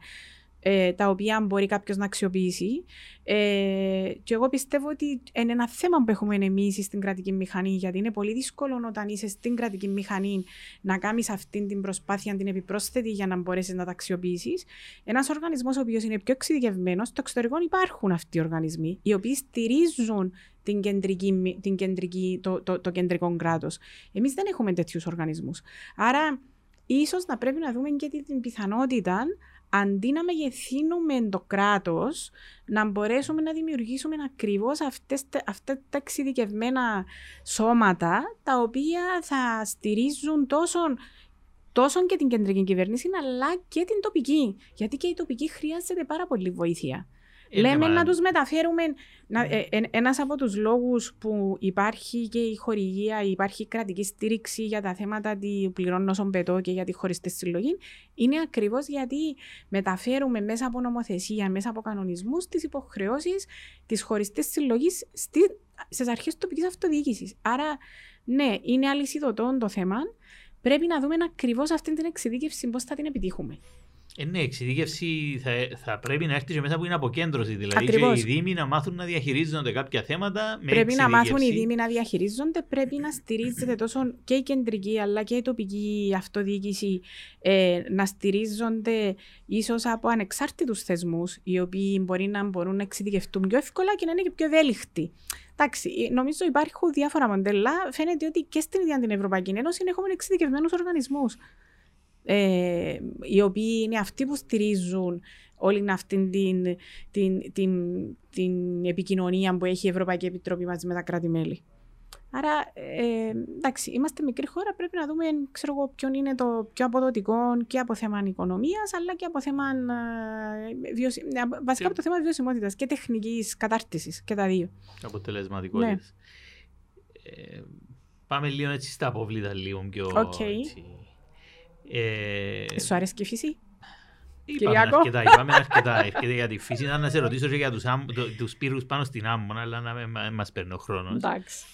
ε, τα οποία μπορεί κάποιος να αξιοποιήσει. Ε, και εγώ πιστεύω ότι είναι ένα θέμα που έχουμε εμείς στην κρατική μηχανή, γιατί είναι πολύ δύσκολο όταν είσαι στην κρατική μηχανή να κάνεις αυτή την προσπάθεια, την επιπρόσθετη, για να μπορέσεις να τα αξιοποιήσεις. Ένας οργανισμός ο οποίος είναι πιο εξειδικευμένος, στο εξωτερικό υπάρχουν αυτοί οι οργανισμοί, οι οποίοι στηρίζουν την κεντρική, μη- την κεντρική, το, το, το κεντρικό κράτος. Εμείς δεν έχουμε τέτοιους οργανισμούς. Άρα, ίσως να πρέπει να δούμε και την πιθανότητα αντί να μεγεθύνουμε το κράτος, να μπορέσουμε να δημιουργήσουμε ακριβώς αυτές, τα- αυτά τα εξειδικευμένα σώματα, τα οποία θα στηρίζουν τόσο, τόσο και την κεντρική κυβέρνηση, αλλά και την τοπική. Γιατί και η τοπική χρειάζεται πάρα πολύ βοήθεια. Ε, ναι, Λέμε μα- να τους μεταφέρουμε. Να, Ναι. ε, ε, ένας από τους λόγους που υπάρχει και η χορηγία, υπάρχει κρατική στήριξη για τα θέματα του πληρώνω όσον πετώ και για τη χωριστή συλλογή, είναι ακριβώς γιατί μεταφέρουμε μέσα από νομοθεσία, μέσα από κανονισμούς, τις υποχρεώσεις της χωριστής συλλογής στη- στις αρχές τοπικής αυτοδιοίκησης. Άρα, ναι, είναι αλυσιδωτό το θέμα. Πρέπει να δούμε ακριβώς αυτή την εξειδίκευση πώς θα την επιτύχουμε. Ε, ναι, η εξειδίκευση θα, θα πρέπει να έρθει και μέσα από την αποκέντρωση. Δηλαδή Ακριβώς. και οι Δήμοι να μάθουν να διαχειρίζονται κάποια θέματα με Πρέπει να μάθουν οι εξειδίκευση. Δήμοι να διαχειρίζονται, πρέπει να στηρίζεται τόσο και η κεντρική αλλά και η τοπική αυτοδιοίκηση ε, να στηρίζονται ίσως από ανεξάρτητους θεσμούς, οι οποίοι μπορεί να μπορούν να εξειδικευτούν πιο εύκολα και να είναι και πιο ευέλικτοι. Εντάξει, ε, νομίζω υπάρχουν διάφορα μοντέλα. Φαίνεται ότι και στην ίδια την Ευρωπαϊκή Ένωση έχουμε εξειδικευμένους οργανισμούς. Ε, οι οποίοι είναι αυτοί που στηρίζουν όλη αυτή την, την, την, την επικοινωνία που έχει η Ευρωπαϊκή Επιτροπή μαζί με τα κράτη-μέλη. Άρα, ε, εντάξει, είμαστε μικρή χώρα, πρέπει να δούμε ξέρω εγώ, ποιον είναι το πιο αποδοτικό και από θέμα οικονομίας, αλλά και από θέμα. Ε, βιωσι... ε, Βασικά Και- από το θέμα βιωσιμότητας και τεχνικής κατάρτισης και τα δύο. αποτελεσματικότητες. Ναι. Ε, πάμε λίγο έτσι στα απόβλητα λίγο πιο Οκ. έτσι. Ε, Σου αρέσει και η φύση; είπαμε Κυριάκο; αρκετά, είπαμε αρκετά. Έρχεται για τη φύση. Να σε ρωτήσω και για τους, άμ- το- τους πύρους πάνω στην άμμονα, αλλά να μην μα- μας παίρνει ο χρόνος. Εντάξει.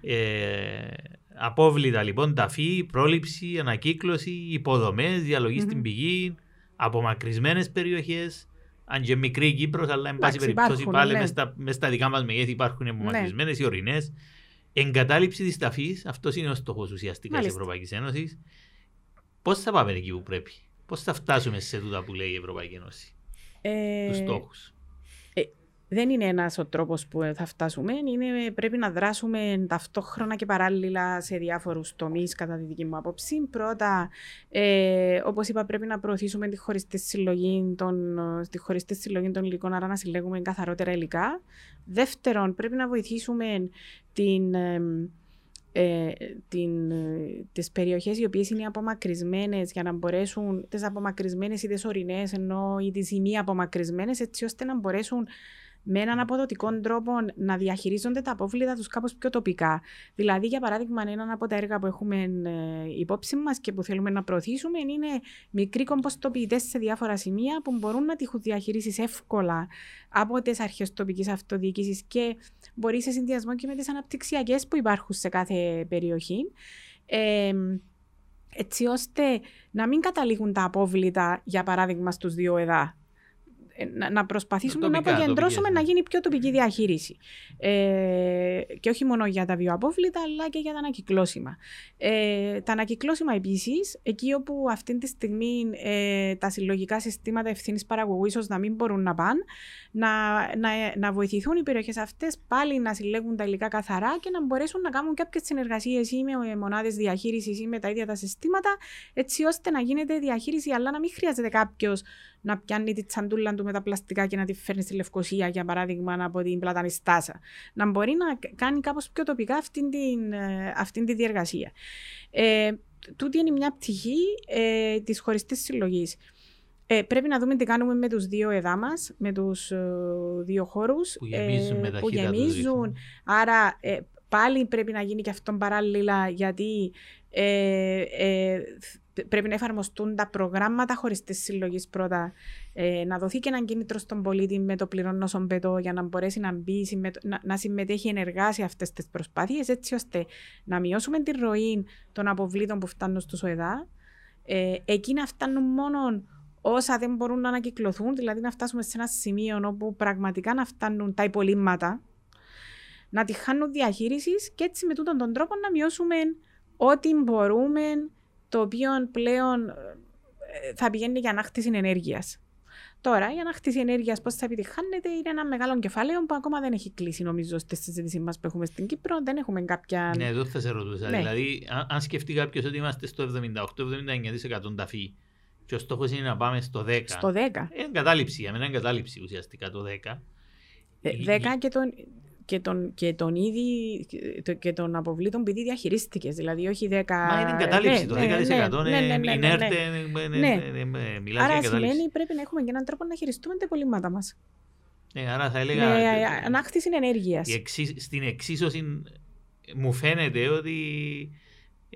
Ε, απόβλητα λοιπόν, ταφή, πρόληψη, ανακύκλωση, υποδομές, διαλογή Μμμ. στην πηγή, απομακρυσμένες περιοχές, αν και μικρή η Κύπρος, αλλά εν πάση Εντάξει, περιπτώσει υπάρχουν, πάλι ναι. μες στα, μες στα δικά μας μεγέθη υπάρχουν απομακρυσμένες οι ορεινές. Εγκατάλειψη της ταφής, αυτός είναι ο στόχος ουσιαστικά της Μάλιστα. Ευρωπαϊκής Ένωσης. Πώς θα πάμε εκεί που πρέπει, πώς θα φτάσουμε σε τούτα που λέει η Ευρωπαϊκή Ένωση, Ε, τους στόχους. δεν είναι ένας ο τρόπος που θα φτάσουμε. Είναι, πρέπει να δράσουμε ταυτόχρονα και παράλληλα σε διάφορους τομείς, κατά τη δική μου άποψη. Πρώτα, ε, όπως είπα, πρέπει να προωθήσουμε τη χωριστή συλλογή των, τη χωριστή συλλογή των υλικών, άρα να συλλέγουμε καθαρότερα υλικά. Δεύτερον, πρέπει να βοηθήσουμε την. Ε, την, τις περιοχές οι οποίες είναι απομακρυσμένες για να μπορέσουν, τις απομακρυσμένες ή τις ορεινές ενώ ή τις ημί απομακρυσμένες έτσι ώστε να μπορέσουν με έναν αποδοτικό τρόπο να διαχειρίζονται τα απόβλητα τους κάπως πιο τοπικά. Δηλαδή, για παράδειγμα, ένα από τα έργα που έχουμε ε, υπόψη μας και που θέλουμε να προωθήσουμε είναι μικροί κομποστοποιητές σε διάφορα σημεία που μπορούν να τυχούν διαχειρίσει εύκολα από τις αρχές τοπικής αυτοδιοίκησης και μπορεί σε συνδυασμό και με τις αναπτυξιακές που υπάρχουν σε κάθε περιοχή. Ε, έτσι ώστε να μην καταλήγουν τα απόβλητα, για παράδειγμα, στους δύο εδά ε, να προσπαθήσουμε τοπικά, να αποκεντρώσουμε να γίνει πιο τοπική διαχείριση. Ε, και όχι μόνο για τα βιοαπόβλητα, αλλά και για τα ανακυκλώσιμα. Ε, τα ανακυκλώσιμα επίσης, εκεί όπου αυτή τη στιγμή ε, τα συλλογικά συστήματα ευθύνης παραγωγού ίσως να μην μπορούν να πάνε, να, να, να βοηθηθούν οι περιοχές αυτές πάλι να συλλέγουν τα υλικά καθαρά και να μπορέσουν να κάνουν κάποιες συνεργασίες ή με μονάδες διαχείρισης ή με τα ίδια τα συστήματα, έτσι ώστε να γίνεται διαχείριση, αλλά να μην χρειάζεται κάποιος να πιάνει τη τσαντούλα του με τα πλαστικά και να τη φέρνει στη Λευκοσία, για παράδειγμα, από την Πλατανιστάσα. Να μπορεί να κάνει κάπως πιο τοπικά αυτή, την, ε, αυτή τη διεργασία. Ε, τούτη είναι μια πτυχή ε, της χωριστή συλλογής. Ε, πρέπει να δούμε τι κάνουμε με τους δύο εδά μας, με τους ε, δύο χώρους που γεμίζουν. Ε, που γεμίζουν. Άρα ε, πάλι πρέπει να γίνει και αυτό παράλληλα γιατί ε, ε, πρέπει να εφαρμοστούν τα προγράμματα χωριστή συλλογή πρώτα. Ε, να δοθεί και έναν κίνητρο στον πολίτη με το πληρώνω πετώ για να μπορέσει να, μπει, να, να συμμετέχει ενεργά σε αυτές τις προσπάθειες, έτσι ώστε να μειώσουμε τη ροή των αποβλήτων που φτάνουν στου ΟΕΔΑ. Ε, εκεί να φτάνουν μόνο όσα δεν μπορούν να ανακυκλωθούν, δηλαδή να φτάσουμε σε ένα σημείο όπου πραγματικά να φτάνουν τα υπολείμματα, να τη χάνουν διαχείρισης και έτσι με τούτον τον τρόπο να μειώσουμε ό,τι μπορούμε το οποίο πλέον ε, θα πηγαίνει για ανάκτηση ενέργειας. Τώρα, η ανάκτηση ενέργειας πώς θα επιτυχάνεται είναι ένα μεγάλο κεφάλαιο που ακόμα δεν έχει κλείσει, νομίζω, στη συζήτησή μας που έχουμε στην Κύπρο. Δεν έχουμε κάποια. Ναι, εδώ θα σε ρωτούσα. Ναι. Δηλαδή, αν σκεφτεί κάποιος ότι είμαστε στο 78-79% ταφή και ο στόχος είναι να πάμε στο 10. Στο 10. Είναι εγκατάλειψη, για μένα είναι εγκατάλειψη ουσιαστικά το 10. 10 ε, και τον, και τον, και τον ήδη και τον αποβλήτων επειδή διαχειρίστηκες. Δηλαδή, όχι 10. Μα είναι εγκατάλειψη το 10% είναι ναι, Άρα σημαίνει πρέπει να έχουμε και έναν τρόπο να χειριστούμε τα υπολείμματα μας. Ναι, άρα θα έλεγα. Με ανάκτηση ενέργειας. Στην εξίσωση μου φαίνεται ότι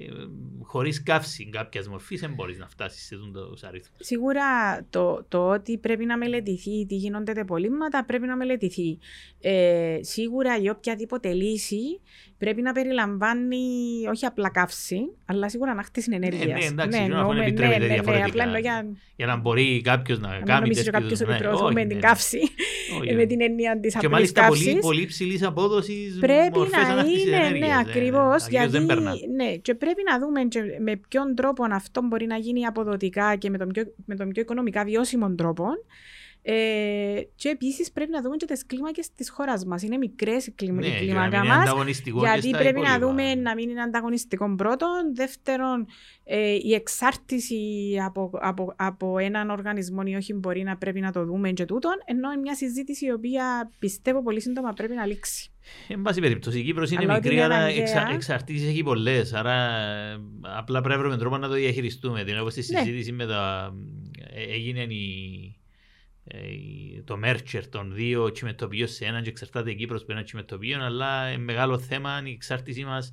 ε, χωρίς καύση κάποιας μορφής δεν μπορείς να φτάσεις σε αυτόν τον αριθμό. Σίγουρα το, το ότι πρέπει να μελετηθεί τι γίνονται τα πολύματα πρέπει να μελετηθεί. Ε, σίγουρα η οποιαδήποτε λύση πρέπει να περιλαμβάνει όχι απλά καύση, αλλά σίγουρα ανάκτηση ενέργεια. Ναι, ναι, εντάξει, ναι, να ναι, επιτρέπεται ναι, ναι, διαφορετικά. Ναι, για... για να μπορεί κάποιος να, να κάνει. Νομίζω κάποιος ότι προωθούμε την καύση με την έννοια της απλής Και μάλιστα πολύ, πολύ ψηλή απόδοσης. Πρέπει να είναι, ναι, ακριβώς. Γιατί ναι, και πρέπει να δούμε με ποιον τρόπο αυτό μπορεί να γίνει αποδοτικά και με τον πιο, με τον πιο οικονομικά βιώσιμο τρόπο. Ε, και επίσης πρέπει να δούμε και τις κλίμακες της χώρας μας. Είναι μικρές οι κλίμα, ναι, κλίμακα μας. Γιατί πρέπει να δούμε να μην είναι ανταγωνιστικό πρώτον. Δεύτερον, ε, η εξάρτηση από, από, από έναν οργανισμό ή όχι μπορεί να πρέπει να το δούμε και τούτον. Ενώ είναι μια συζήτηση η οποία πιστεύω πολύ σύντομα πρέπει να λήξει. Εν πάση περιπτώσει, η Κύπρος είναι αλλά μικρή, άρα εξα, εξαρτήσεις έχει πολλές. Άρα απλά πρέπει να βρούμε τρόπο να το διαχειριστούμε. Δηλαδή, όπω στη ναι. συζήτηση με τα. Ε, έγινε η ε, το μέρτσερ των δύο τσιμετοποιείων σε έναν και εξαρτάται η Κύπρος που ένα τσιμετοποιείο, αλλά είναι μεγάλο θέμα η εξάρτησή μας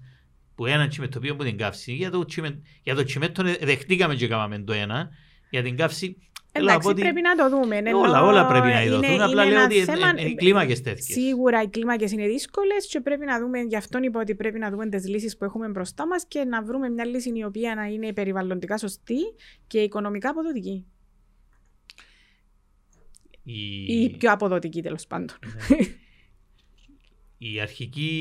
που ένα τσιμετοποιείο από την καύση. Για το, τσιμε, για το τσιμέτο δεχτήκαμε και κάναμε το ένα, για την καύση Εντάξει, ότι... πρέπει να το δούμε. Ενώ... Όλα, όλα πρέπει να ειδωθούν. Απλά λέω ότι θέμα... οι κλίμακες τέτοιες. Σίγουρα οι κλίμακες είναι δύσκολες και πρέπει να δούμε, γι' αυτόν είπα ότι πρέπει να δούμε τις λύσεις που έχουμε μπροστά μας και να βρούμε μια λύση η οποία να είναι περιβαλλοντικά σωστή και οικονομικά αποδοτική. Η... Ή πιο αποδοτική τέλος πάντων. Ναι. Η αρχική,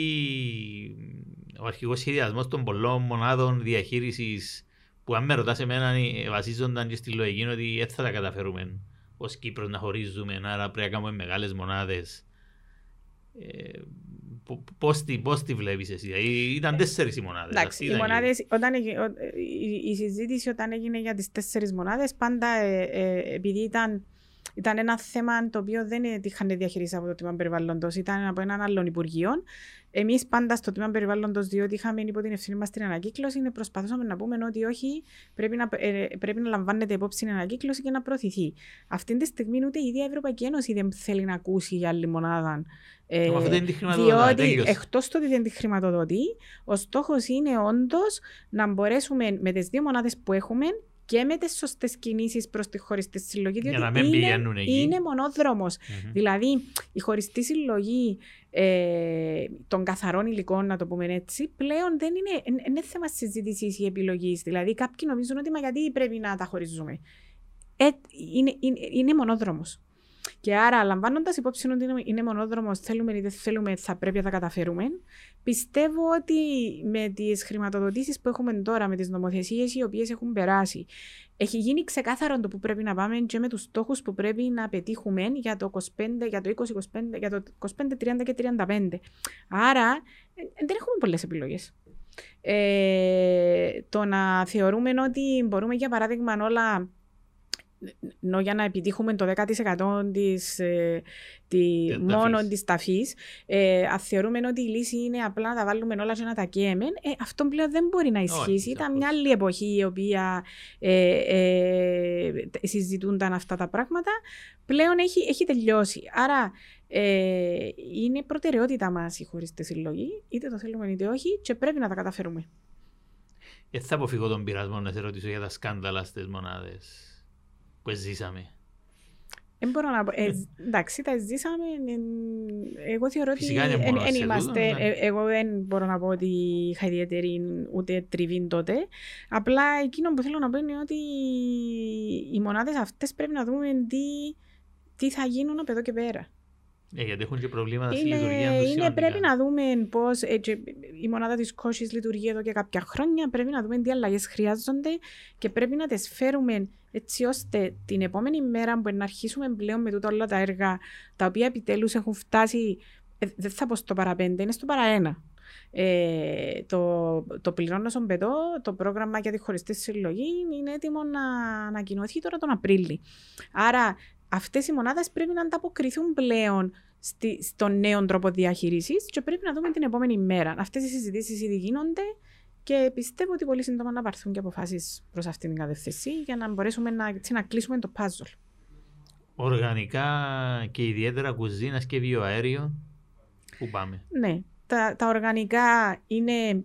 ο αρχικός σχεδιασμός των πολλών μονάδων διαχείρισης που αν με ρωτάς εμένα βασίζονταν και στη λογική ότι έτσι θα τα καταφέρουμε ως Κύπρος να χωρίζουμε άρα πρέπει να κάνουμε μεγάλες μονάδες Ε, πώς, τη, πώς τη βλέπεις εσύ, δηλαδή, ήταν τέσσερις οι μονάδες. Εντάξει, οι μονάδες, όταν, η, η, συζήτηση όταν έγινε για τις τέσσερις μονάδες, πάντα ε, ε, επειδή ήταν ήταν ένα θέμα το οποίο δεν είχαν διαχειρίσει από το τμήμα περιβάλλοντος, ήταν από έναν άλλον Υπουργείο. Εμείς πάντα στο τμήμα περιβάλλοντος, διότι είχαμε υπό την ευθύνη μας την ανακύκλωση, προσπαθούσαμε να πούμε ότι όχι, πρέπει να, ε, πρέπει να λαμβάνεται υπόψη η ανακύκλωση και να προωθηθεί. Αυτή τη στιγμή ούτε η ίδια η Ευρωπαϊκή Ένωση δεν θέλει να ακούσει για άλλη μονάδα. Ε, διότι εκτός το ότι δεν τη χρηματοδοτεί, ο στόχος είναι όντως να μπορέσουμε με τις δύο μονάδες που έχουμε και με τις σωστές κινήσεις προς τη χωριστή συλλογή. Για να μην είναι, εκεί. είναι μονόδρομος. Mm-hmm. Δηλαδή, η χωριστή συλλογή ε, των καθαρών υλικών, να το πούμε έτσι, πλέον δεν είναι, είναι θέμα συζήτησης ή επιλογής. Δηλαδή, κάποιοι νομίζουν ότι μα γιατί πρέπει να τα χωρίζουμε. Ε, είναι, είναι, είναι μονόδρομος. Και άρα, λαμβάνοντας υπόψη ότι είναι μονόδρομος, θέλουμε ή δεν θέλουμε, θα πρέπει να τα καταφέρουμε. Πιστεύω ότι με τις χρηματοδοτήσεις που έχουμε τώρα, με τις νομοθεσίες οι οποίες έχουν περάσει, έχει γίνει ξεκάθαρο το που πρέπει να πάμε και με τους στόχους που πρέπει να πετύχουμε για το 25, για το 20, για το 25, 30 και 35. Άρα, ε, δεν έχουμε πολλές επιλογές. Ε, το να θεωρούμε ότι μπορούμε, για παράδειγμα, όλα ενώ για να επιτύχουμε το 10% της, ε, τη, μόνο της ταφής, ε, αν θεωρούμε ότι η λύση είναι απλά να τα βάλουμε όλα και να τα καίμε, ε, αυτό πλέον δεν μπορεί να ισχύσει. Ήταν μια άλλη εποχή η οποία ε, ε, συζητούνταν αυτά τα πράγματα. Πλέον έχει, έχει τελειώσει. Άρα ε, είναι προτεραιότητα μας η χωριστή συλλογή, είτε το θέλουμε είτε όχι, και πρέπει να τα καταφέρουμε. Ε, θα αποφύγω τον πειρασμό να σε ρωτήσω για τα σκάνδαλα στις μονάδες που ζήσαμε. Δεν μπορώ να πω. Ε, εντάξει, τα ζήσαμε. Εγώ θεωρώ ότι δεν είμαστε. Ναι. Ε, εγώ δεν μπορώ να πω ότι είχα ιδιαίτερη ούτε τριβή τότε. Απλά εκείνο που θέλω να πω είναι ότι οι μονάδες αυτές πρέπει να δούμε τι, τι θα γίνουν από εδώ και πέρα. Ε, γιατί έχουν και προβλήματα στη λειτουργία τους. Είναι, πρέπει να δούμε πώς η μονάδα της κόσης λειτουργεί εδώ και κάποια χρόνια. Πρέπει να δούμε τι αλλαγές χρειάζονται και πρέπει να τις φέρουμε έτσι ώστε την επόμενη μέρα που να αρχίσουμε πλέον με τούτα όλα τα έργα τα οποία επιτέλους έχουν φτάσει. Ε, δεν θα πω στο παραπέντε, είναι στο παραένα. Ε, το, το πληρώνω στον πετό, το πρόγραμμα για τη χωριστή συλλογή είναι έτοιμο να ανακοινωθεί τώρα τον Απρίλιο. Άρα αυτές οι μονάδες πρέπει να ανταποκριθούν πλέον στη, στον νέο τρόπο διαχείρισης και πρέπει να δούμε την επόμενη μέρα. Αυτές οι συζητήσεις ήδη γίνονται και πιστεύω ότι πολύ σύντομα να πάρθουν και αποφάσεις προς αυτήν την κατεύθυνση για να μπορέσουμε να, να κλείσουμε το puzzle. Οργανικά και ιδιαίτερα κουζίνας και βιοαέριο. Πού πάμε; Ναι. Τα, τα οργανικά είναι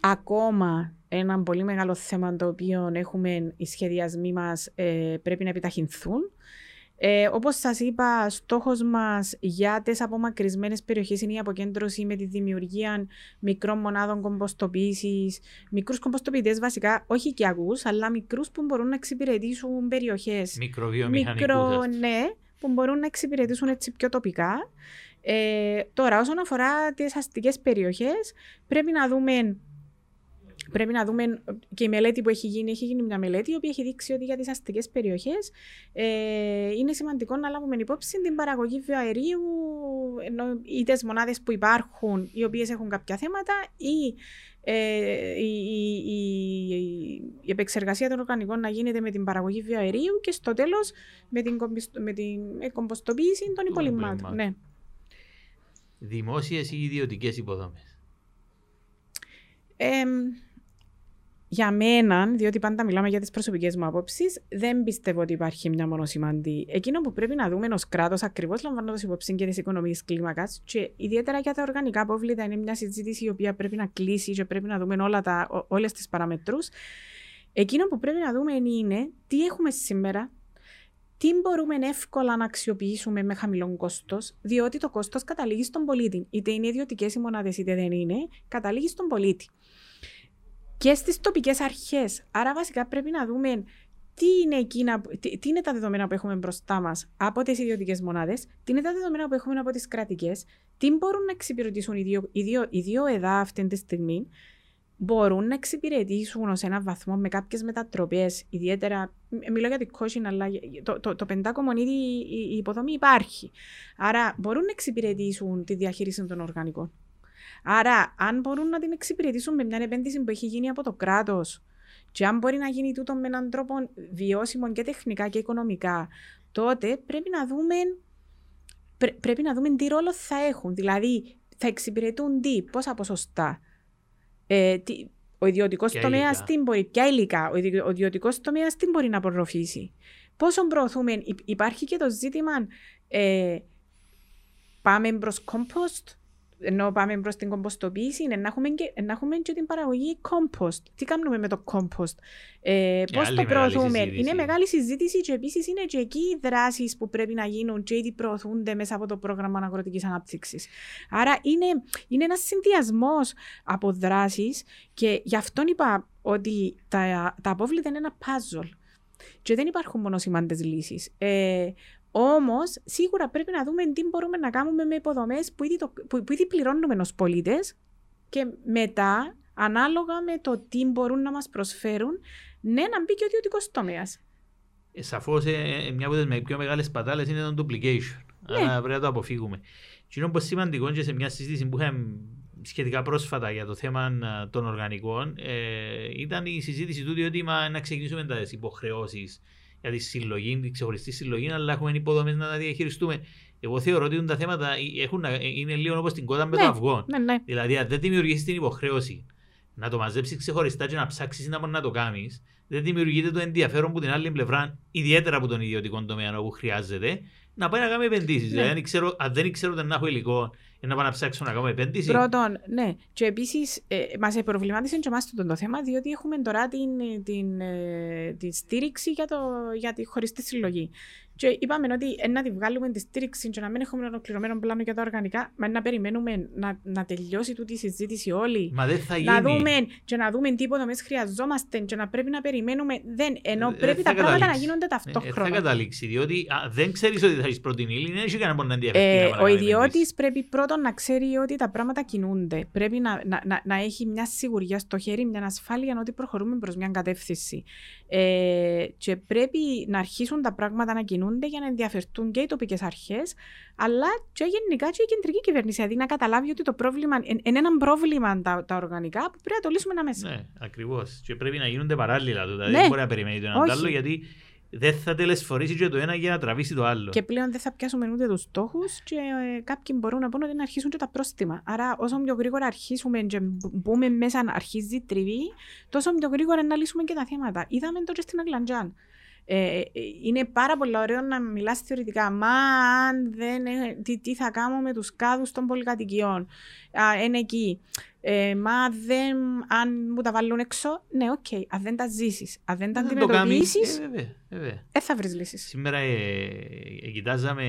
ακόμα ένα πολύ μεγάλο θέμα το οποίο έχουμε οι σχεδιασμοί μας ε, πρέπει να επιταχυνθούν. Ε, όπως σας είπα, στόχος μας για τις απομακρυσμένες περιοχές είναι η αποκέντρωση με τη δημιουργία μικρών μονάδων κομποστοποίησης, μικρούς κομποστοποιητές βασικά, όχι οικιακούς, αλλά μικρούς που μπορούν να εξυπηρετήσουν περιοχές. Μικροβιομηχανικούς. Μικρο, ναι, που μπορούν να εξυπηρετήσουν έτσι πιο τοπικά. Ε, τώρα, όσον αφορά τις αστικές περιοχές, πρέπει να δούμε Πρέπει να δούμε και η μελέτη που έχει γίνει. Έχει γίνει μια μελέτη η οποία έχει δείξει ότι για τις αστικές περιοχές ε, είναι σημαντικό να λάβουμε υπόψη την παραγωγή βιοαερίου, ή τι μονάδες που υπάρχουν, οι οποίες έχουν κάποια θέματα, ή ε, η, η, η, η, επεξεργασία των οργανικών να γίνεται με την παραγωγή βιοαερίου και στο τέλος με την, με την κομποστοποίηση των υπολειμμάτων. Ναι. Δημόσιες ή ιδιωτικές υποδομές. Ε, για μένα, διότι πάντα μιλάμε για τις προσωπικές μου απόψεις, δεν πιστεύω ότι υπάρχει μια μονοσημαντή. Εκείνο που πρέπει να δούμε ως κράτος, ακριβώς λαμβάνοντας υπόψη και τις οικονομίες κλίμακας, και ιδιαίτερα για τα οργανικά απόβλητα, είναι μια συζήτηση η οποία πρέπει να κλείσει και πρέπει να δούμε όλες τις παραμετρούς. Εκείνο που πρέπει να δούμε είναι τι έχουμε σήμερα, τι μπορούμε εύκολα να αξιοποιήσουμε με χαμηλό κόστος, διότι το κόστος καταλήγει στον πολίτη. Είτε είναι ιδιωτικές οι μονάδες, είτε δεν είναι, καταλήγει στον πολίτη και στις τοπικές αρχές. Άρα, βασικά πρέπει να δούμε τι είναι, εκείνα, τι, τι είναι τα δεδομένα που έχουμε μπροστά μας από τις ιδιωτικές μονάδες, τι είναι τα δεδομένα που έχουμε από τις κρατικές, τι μπορούν να εξυπηρετήσουν οι δύο, οι δύο, οι δύο εδά αυτή τη στιγμή μπορούν να εξυπηρετήσουν ως έναν βαθμό με κάποιες μετατροπές, ιδιαίτερα. ε, Μιλώ για την coaching, αλλά το, το, το πεντάκομο ήδη η, η υποδομή υπάρχει. Άρα μπορούν να εξυπηρετήσουν τη διαχείριση των οργανικών. Άρα, αν μπορούν να την εξυπηρετήσουν με μια επένδυση που έχει γίνει από το κράτος, και αν μπορεί να γίνει τούτο με έναν τρόπο βιώσιμο και τεχνικά και οικονομικά, τότε πρέπει να δούμε, πρέ- πρέπει να δούμε τι ρόλο θα έχουν. Δηλαδή, θα εξυπηρετούν τι, πόσα ποσοστά. Ε, τι, ο ιδιωτικός Ποια τομέας υλικά; τι μπορεί, ποια υλικά, ο ιδιωτικός τομέας τι μπορεί να απορροφήσει. Πόσο προωθούμε, υ- υπάρχει και το ζήτημα, ε, πάμε προς compost, ενώ πάμε προ την κομποστοποίηση, είναι να έχουμε και, να έχουμε και την παραγωγή compost. Τι κάνουμε με το compost, ε, πώς άλλη το μεγάλη προωθούμε; συζήτηση. Είναι μεγάλη συζήτηση και επίσης είναι και εκεί οι δράσεις που πρέπει να γίνουν και ήδη προωθούνται μέσα από το πρόγραμμα αγροτικής ανάπτυξης. Άρα είναι, είναι ένας συνδυασμός από δράσεις και γι' αυτό είπα ότι τα, τα απόβλητα είναι ένα puzzle. Και δεν υπάρχουν μόνο σημαντέ λύσεις. Ε, Όμως, σίγουρα πρέπει να δούμε τι μπορούμε να κάνουμε με υποδομές που, ήδη το- που, που ήδη πληρώνουμε ως πολίτες και μετά, ανάλογα με το τι μπορούν να μας προσφέρουν, ναι, να μπει και ο ιδιωτικός τομέας. Ε, Σαφώς μια από τις πιο μεγάλες πατάλες είναι το duplication. Ναι. Άρα πρέπει να το αποφύγουμε. Και είναι όπως σημαντικό και σε μια συζήτηση που είχαμε σχετικά πρόσφατα για το θέμα α, των οργανικών ε, ήταν η συζήτηση του ότι μα, να ξεκινήσουμε τις υποχρεώσεις για τη συλλογή, τη ξεχωριστή συλλογή, αλλά έχουμε υποδομές να τα διαχειριστούμε. Εγώ θεωρώ ότι τα θέματα έχουν, να- είναι λίγο όπως την κότα με Ναι. το αυγό. Ναι, ναι. Δηλαδή, αν δεν δημιουργήσεις την υποχρέωση να το μαζέψεις ξεχωριστά και να ψάξεις να μπορείς να το κάνεις, δεν δημιουργείται το ενδιαφέρον που την άλλη πλευρά, ιδιαίτερα από τον ιδιωτικό τομέα όπου χρειάζεται, να πάει να κάνει επενδύσεις. Ναι. Δηλαδή, αν, ξέρω, αν δεν ξέρω ότι να έχω υλικό για να πάω να ψάξω να κάνω επένδυση. Πρώτον, ναι. Και επίσης ε, μας προβλημάτισε και εμάς το, το θέμα, διότι έχουμε τώρα την, ε, την, ε, τη στήριξη για, το, για τη χωριστή συλλογή. Και είπαμε ότι ε, να τη βγάλουμε τη στήριξη και να μην έχουμε ολοκληρωμένο πλάνο για τα οργανικά, μα να περιμένουμε να, να τελειώσει τούτη η συζήτηση όλη. Μα δεν θα γίνει. Να δούμε και να δούμε τι υποδομέ χρειαζόμαστε και να πρέπει να περιμένουμε. Δεν, ενώ Ε, πρέπει θα τα πράγματα να καταλήξει. γίνονται Ε, ε, θα ταυτόχρονα. καταλήξει. Διότι α, δεν ξέρεις ότι θα έχεις πρώτη ύλη, δεν έχει κανένα που να ενδιαφέρει. Ε, να πάει να ο κάνει ιδιώτης επενδύσεις. πρέπει πρώτον να ξέρει ότι τα πράγματα κινούνται. Πρέπει να, να, να, να έχει μια σιγουριά στο χέρι, μια ασφάλεια ότι προχωρούμε προς μια κατεύθυνση. Ε, και πρέπει να αρχίσουν τα πράγματα να κινούνται για να ενδιαφερθούν και οι τοπικές αρχές, αλλά και γενικά και η κεντρική κυβέρνηση. Δηλαδή να καταλάβει ότι το πρόβλημα είναι ένα πρόβλημα τα, τα οργανικά που πρέπει να το λύσουμε μέσα. Ναι, ακριβώς. Και πρέπει να γίνονται παράλληλα. Δηλαδή, Ναι. δεν μπορεί να περιμένει το ένα Όχι. το άλλο, γιατί δεν θα τελεσφορήσει και το ένα για να τραβήσει το άλλο. Και πλέον δεν θα πιάσουμε ούτε τους στόχους, και ε, κάποιοι μπορούν να πούνε ότι να αρχίσουν και τα πρόστιμα. Άρα, όσο πιο γρήγορα αρχίσουμε και μπ- μπούμε μέσα να αρχίζει η τριβή, τόσο πιο γρήγορα να λύσουμε και τα θέματα. Είδαμε το και στην Αγλαντζιάν. Ε, ε, είναι πάρα πολύ ωραίο να μιλάς θεωρητικά. Μα αν δεν, ε, τι, τι θα κάνουμε με τους κάδους των πολυκατοικιών. Α, είναι εκεί. Ε, μα δεν, αν μου τα βάλουν έξω, ναι, οκ. Αν δεν τα ζήσεις, αν δεν τα Δεν θα το κάνεις. αντιμετωπίσεις, Ε, βέβαια, βέβαια. δεν θα βρεις λύσεις. Σήμερα ε, ε, κοιτάζαμε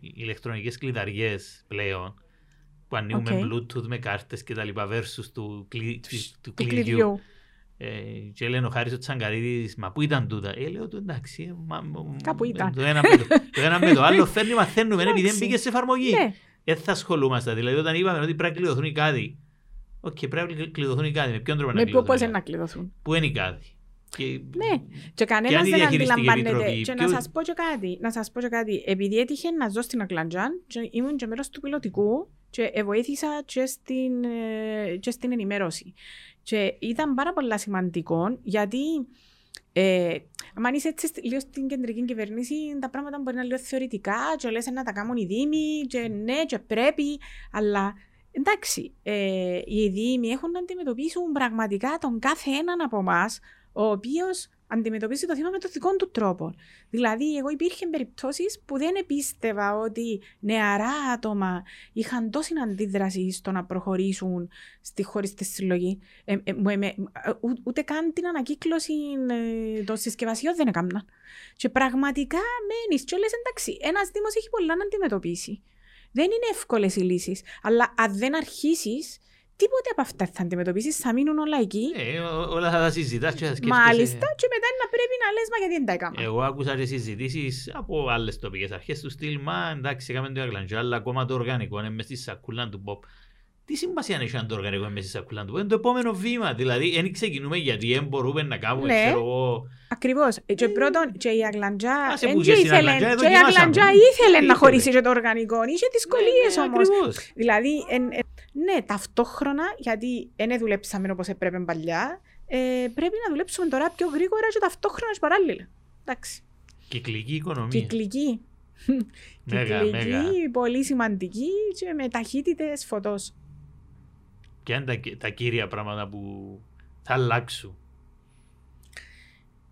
ηλεκτρονικές κλειδαριές πλέον που ανοίγουμε OK. bluetooth με κάρτες και τα λοιπά versus του, κλει, του, του Του κλειδιού. Κλειδιού. Ε, και λένε ο Χάρης ο Τσαγκαρίδης, μα πού ήταν τούτα; Ε, λέω του εντάξει. ε, Μα, μα- Κάπου ήταν. Το ένα, με το, το ένα με το άλλο φέρνει μαθαίνουμε επειδή δεν Εντάξει. πήγε σε εφαρμογή. Ναι, Δεν θα ασχολούμαστε. Δηλαδή όταν είπαμε ότι πρέπει να κλειδωθούν οι κάδοι. Οκ, πρέπει να κλειδωθούν οι κάδοι. Με ποιον τρόπο να με ποιο κλειδωθούν. πώς οι είναι κάδοι; να κλειδωθούν; Πού είναι οι κάδοι; Και... Ναι. Και κανένα αν η δεν διαχειριστική αντιλαμβάνεται. επιτροπή, Και ποιο- να σας πω και κάτι. Να σας πω και κάτι. Επειδή έτυχε να ζω στην Αγλαντζιάν, και ήμουν και μέρος του πιλωτικού και βοήθησα και στην, ε, και στην ενημέρωση. Και ήταν πάρα πολύ σημαντικό γιατί. Ε, αν είσαι έτσι στη- λίγο στην κεντρική κυβέρνηση, τα πράγματα μπορεί να είναι λίγο θεωρητικά, και λες να τα κάνουν οι Δήμοι, και ναι, και πρέπει, αλλά εντάξει, ε, οι Δήμοι έχουν να αντιμετωπίσουν πραγματικά τον κάθε έναν από εμάς, ο οποίος αντιμετωπίζει το θέμα με τον δικό του τρόπο. Δηλαδή, εγώ υπήρχε περιπτώσεις που δεν επίστευα ότι νεαρά άτομα είχαν τόση αντίδραση στο να προχωρήσουν στη χωριστή συλλογή. Ε, ε, μου- ε, με- ού- ούτε καν την ανακύκλωση ε, των συσκευασιών δεν έκαναν. Και πραγματικά μένεις και λε, εντάξει, ένας Δήμος έχει πολλά να αντιμετωπίσει. Δεν είναι εύκολες οι λύσεις. Αλλά αν δεν αρχίσεις, τίποτε από αυτά θα αντιμετωπίσεις, θα μείνουν όλα εκεί. Ε, ό- όλα θα τα συζητάς και θα σκέφτεσαι. Μάλιστα, και μετά να πρέπει να λες, μα γιατί δεν τα έκανα. Εγώ άκουσα και συζητήσεις από άλλες τοπικές αρχές τους στυλ, μα εντάξει, έκαμε το Αγλαντζό, αλλά ακόμα το οργανικό είναι μες στη σακούλα του Ποπ. Τι σημασία έχει αν το οργανικό μέσα στη σακούλα του; Είναι το επόμενο βήμα. Δηλαδή, δεν ξεκινούμε γιατί δεν μπορούμε να κάνουμε, Ναι. ξέρω εγώ. Ακριβώς. Και πρώτον, και η Αγλαντζά. Άσε εν που και και στην ήθελε- Αγλαντζά και η δοκιμάσαμε. Αγλαντζά ήθελε Ήθελε. να χωρίσει και το οργανικό. Είχε δυσκολίες Ναι, όμως. ακριβώς. Δηλαδή, εν- εν- ναι, ταυτόχρονα, γιατί δεν δουλέψαμε όπως έπρεπε παλιά, ε, πρέπει να δουλέψουμε τώρα πιο γρήγορα και ταυτόχρονα και παράλληλα. Εντάξει. Κυκλική οικονομία. Κυκλική. Μέγα, Κυκλική, μέγα. πολύ σημαντική και με ταχύτητες φωτός. Ποια είναι τα, τα κύρια πράγματα που θα αλλάξουν;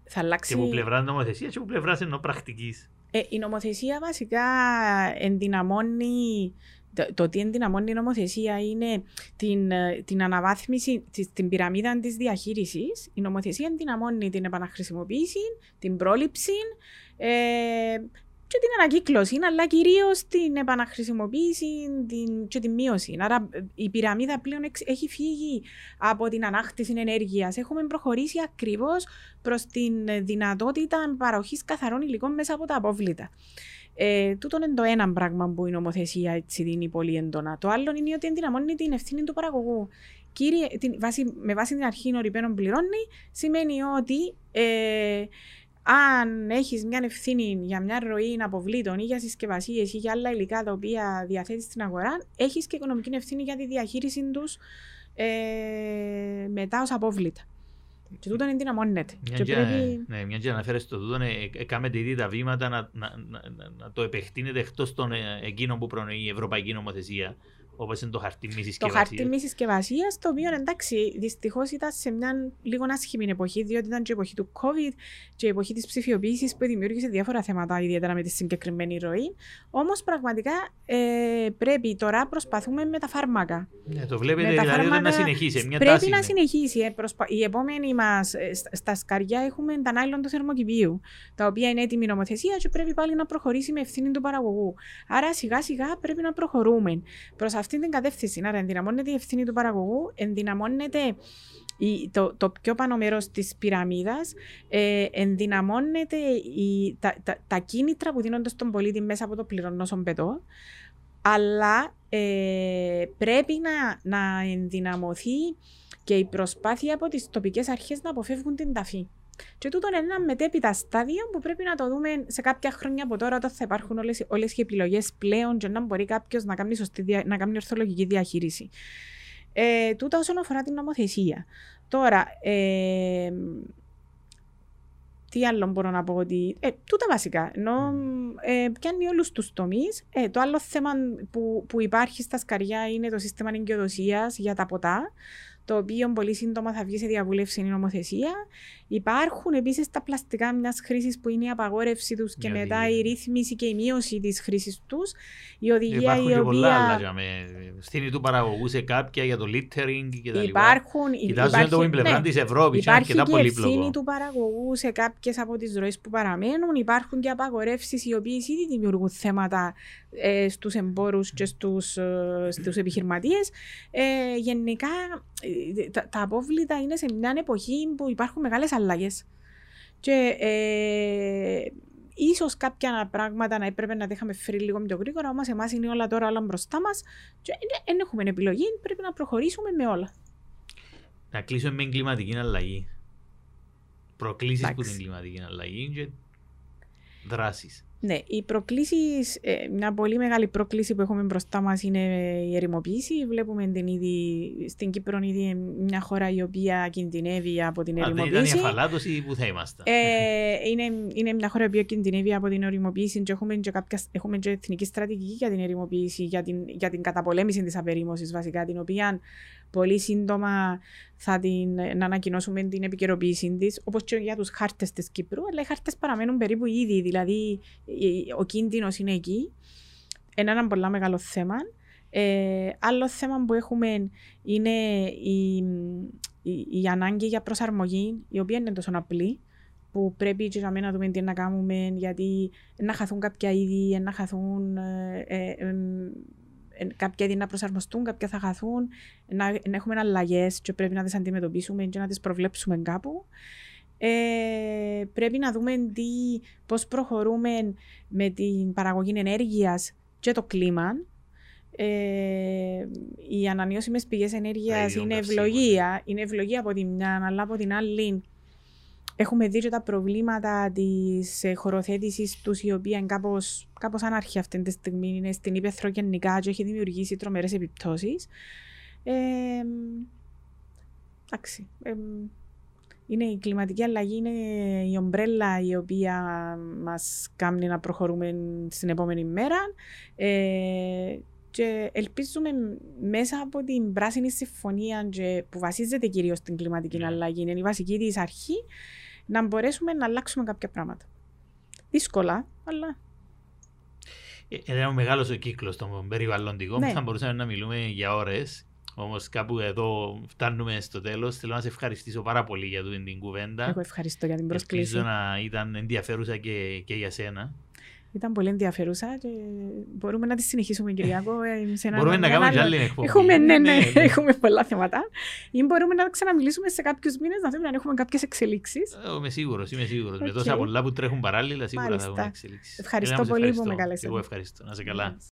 Θα αλλάξει. Και από πλευράς νομοθεσίας και από πλευράς ενώ πρακτικής. Ε, η νομοθεσία βασικά ενδυναμώνει, το, το τι ενδυναμώνει η νομοθεσία είναι την, ε, την αναβάθμιση, της- την πυραμίδα της διαχείρισης. Η νομοθεσία ενδυναμώνει την επαναχρησιμοποίηση, την πρόληψη ε, και την ανακύκλωση, αλλά κυρίως την επαναχρησιμοποίηση την, και την μείωση. Άρα ε, η πυραμίδα πλέον εξ- έχει φύγει από την ανάκτηση ενέργειας. Έχουμε προχωρήσει ακριβώς προς την ε, δυνατότητα παροχής καθαρών υλικών μέσα από τα απόβλητα. Ε, τούτο είναι το ένα πράγμα που η νομοθεσία έτσι δίνει πολύ έντονα. Το άλλο είναι ότι ενδυναμώνει την ευθύνη του παραγωγού. Κύριε, την, βάση, με βάση την αρχή νορυπαίνων πληρώνει, σημαίνει ότι ε, αν έχεις μια ευθύνη για μια ροή αποβλήτων ή για συσκευασίες ή για άλλα υλικά τα οποία διαθέτεις στην αγορά, έχεις και οικονομική ευθύνη για τη διαχείριση τους ε, μετά ως απόβλητα. Και τούτο ενδυναμώνεται. Μια Και και, πρέπει... ναι, μια και αναφέρεσαι στο τούτο, ε, ε, κάμετε ήδη τα βήματα να, να, να, να, να το επεκτείνετε εκτός των ε, εκείνων που προνοεί η Ευρωπαϊκή Νομοθεσία, όπως είναι το χαρτί μη Το συσκευασίας. χαρτί μη συσκευασία, το οποίο εντάξει, δυστυχώς ήταν σε μια λίγο άσχημη εποχή, διότι ήταν και η εποχή του COVID και η εποχή της ψηφιοποίησης που δημιούργησε διάφορα θέματα, ιδιαίτερα με τη συγκεκριμένη ροή. Όμως πραγματικά ε, πρέπει τώρα προσπαθούμε με τα φάρμακα. Ναι, το βλέπετε Με τα δηλαδή ότι να φάρμακα συνεχίσει. Μια πρέπει τάση να είναι. συνεχίσει. Ε, προσπα- Η επόμενη μας, στα σκαριά έχουμε τα νάιλον του θερμοκηπίου, τα οποία είναι έτοιμη νομοθεσία και πρέπει πάλι να προχωρήσει με ευθύνη του παραγωγού. Άρα σιγά σιγά πρέπει να προχωρούμε προς αυτήν την κατεύθυνση. Άρα ενδυναμώνεται η ευθύνη του παραγωγού, ενδυναμώνεται η- το, το πιο πάνω μέρο της πυραμίδας, ε, ενδυναμώνεται η, τα, τα, τα κίνητρα που δίνονται στον πολίτη μέσα από το πληρωνό πετώ, αλλά ε, πρέπει να, να ενδυναμωθεί και η προσπάθεια από τις τοπικές αρχές να αποφεύγουν την ταφή. Και τούτο είναι ένα μετέπειτα στάδιο που πρέπει να το δούμε σε κάποια χρόνια από τώρα, όταν θα υπάρχουν όλες, όλες οι επιλογές πλέον και να μπορεί κάποιος να κάνει, σωστή, δια- να κάνει ορθολογική διαχείριση. Ε, τούτα όσον αφορά την νομοθεσία. Τώρα, ε, τι άλλο μπορώ να πω ότι. Ε, τούτα βασικά. Ενώ ε, πιάνει όλους τους τομείς. Ε, το άλλο θέμα που, που υπάρχει στα σκαριά είναι το σύστημα εγκαιοδοσία για τα ποτά. Το οποίο πολύ σύντομα θα βγει σε διαβούλευση η νομοθεσία. Υπάρχουν επίσης τα πλαστικά μιας χρήσης που είναι η απαγόρευση τους και Η μετά οδηγία. η ρύθμιση και η μείωση της χρήσης τους. Η οδηγία Υπάρχουν η και πολλά άλλα. οποία. για με Ευθύνη του παραγωγού σε κάποια για το littering και τα λοιπά. Υπάρχουν. Κοιτάζουμε το με πλευρά ναι. της Ευρώπης. Είναι Υπάρχει αρκετά και ευθύνη πολύπλοκο. του παραγωγού σε κάποιες από τις ροές που παραμένουν. Υπάρχουν και απαγορεύσεις οι οποίες ήδη δημιουργούν θέματα ε, στους εμπόρους και στους στους επιχειρηματίες. Ε, γενικά, ε, τα, τα απόβλητα είναι σε μια εποχή που υπάρχουν μεγάλες αλλαγές. Και ε, ίσως κάποια πράγματα να έπρεπε να τα είχαμε φέρει λίγο πιο γρήγορα, όμως εμάς είναι όλα τώρα όλα μπροστά μας. Και δεν έχουμε επιλογή, πρέπει να προχωρήσουμε με όλα. Να κλείσουμε με την κλιματική αλλαγή. Προκλήσεις που Εντάξει. την κλιματική αλλαγή και δράσεις. Ναι, οι προκλήσεις, ε, μια πολύ μεγάλη πρόκληση που έχουμε μπροστά μας είναι η ερημοποίηση. Βλέπουμε την ήδη, στην Κύπρο ήδη μια χώρα η οποία κινδυνεύει από την Αν δεν ήταν η ερημοποίηση. αφαλάτωση, που θα ήμασταν. Ε, είναι, είναι μια χώρα η οποία κινδυνεύει από την ερημοποίηση και έχουμε και, κάποια, έχουμε και εθνική στρατηγική για την ερημοποίηση, για την, για την καταπολέμηση της απερίμωσης βασικά, την οποία πολύ σύντομα θα την, να ανακοινώσουμε την επικαιροποίησή της, όπως και για τους χάρτες της Κύπρου. Αλλά οι χάρτες παραμένουν περίπου ήδη, δηλαδή η- ο κίνδυνος είναι εκεί. Είναι ένα πολύ μεγάλο θέμα. Ε, άλλο θέμα που έχουμε είναι η, η, η ανάγκη για προσαρμογή, η οποία είναι τόσο απλή, που πρέπει και για μένα να δούμε τι να κάνουμε, γιατί να χαθούν κάποια είδη, να χαθούν ε, ε, εμ, ε, κάποια είδη να προσαρμοστούν, κάποια θα χαθούν, να, να έχουμε αλλαγές και πρέπει να τις αντιμετωπίσουμε και να τις προβλέψουμε κάπου. Ε, πρέπει να δούμε τι, πώς προχωρούμε με την παραγωγή ενέργειας και το κλίμα. Ε, οι ανανεώσιμες πηγές ενέργειας Τα ίδια είναι καυσίμων, ευλογία. Είναι ευλογία από τη μια, αλλά από την άλλη έχουμε δει και τα προβλήματα της χωροθέτησης τους, η οποία είναι κάπως κάπως ανάρχη αυτή τη στιγμή. Είναι στην ύπεθρο γενικά και έχει δημιουργήσει τρομερές επιπτώσεις. Ε, εντάξει. ε, είναι η κλιματική αλλαγή, είναι η ομπρέλα η οποία μας κάνει να προχωρούμε στην επόμενη μέρα ε, και ελπίζουμε μέσα από την πράσινη συμφωνία και που βασίζεται κυρίως στην κλιματική Ναι. αλλαγή, είναι η βασική της αρχή, να μπορέσουμε να αλλάξουμε κάποια πράγματα. Δύσκολα, αλλά Ε, Είναι ένα μεγάλος ο κύκλος των περιβαλλοντικών Ναι. που θα μπορούσαμε να μιλούμε για ώρες. Όμως κάπου εδώ φτάνουμε στο τέλος. Θέλω να σε ευχαριστήσω πάρα πολύ για τούτη την κουβέντα. εγώ ευχαριστώ για την πρόσκληση. Ελπίζω να ήταν ενδιαφέρουσα και, και για σένα. Ήταν πολύ ενδιαφέρουσα και μπορούμε να τη συνεχίσουμε, Κυριάκο. ε, σε ένα- Μπορούμε να ένα κάνουμε και άλλο- άλλη εκπομπή. Έχουμε, ναι, ναι, έχουμε πολλά θέματα. Ή μπορούμε να ξαναμιλήσουμε σε κάποιους μήνες να δούμε αν έχουμε κάποιες εξελίξεις. Ε, Είμαι σίγουρος, είμαι σίγουρος. Με Οκ. τόσα πολλά που τρέχουν παράλληλα, σίγουρα θα Μάλιστα. έχουν εξελίξεις. Ευχαριστώ Έλενα, σε πολύ που με ευχαριστώ. καλέσατε. Εγώ ευχαριστώ. Να είσαι καλά.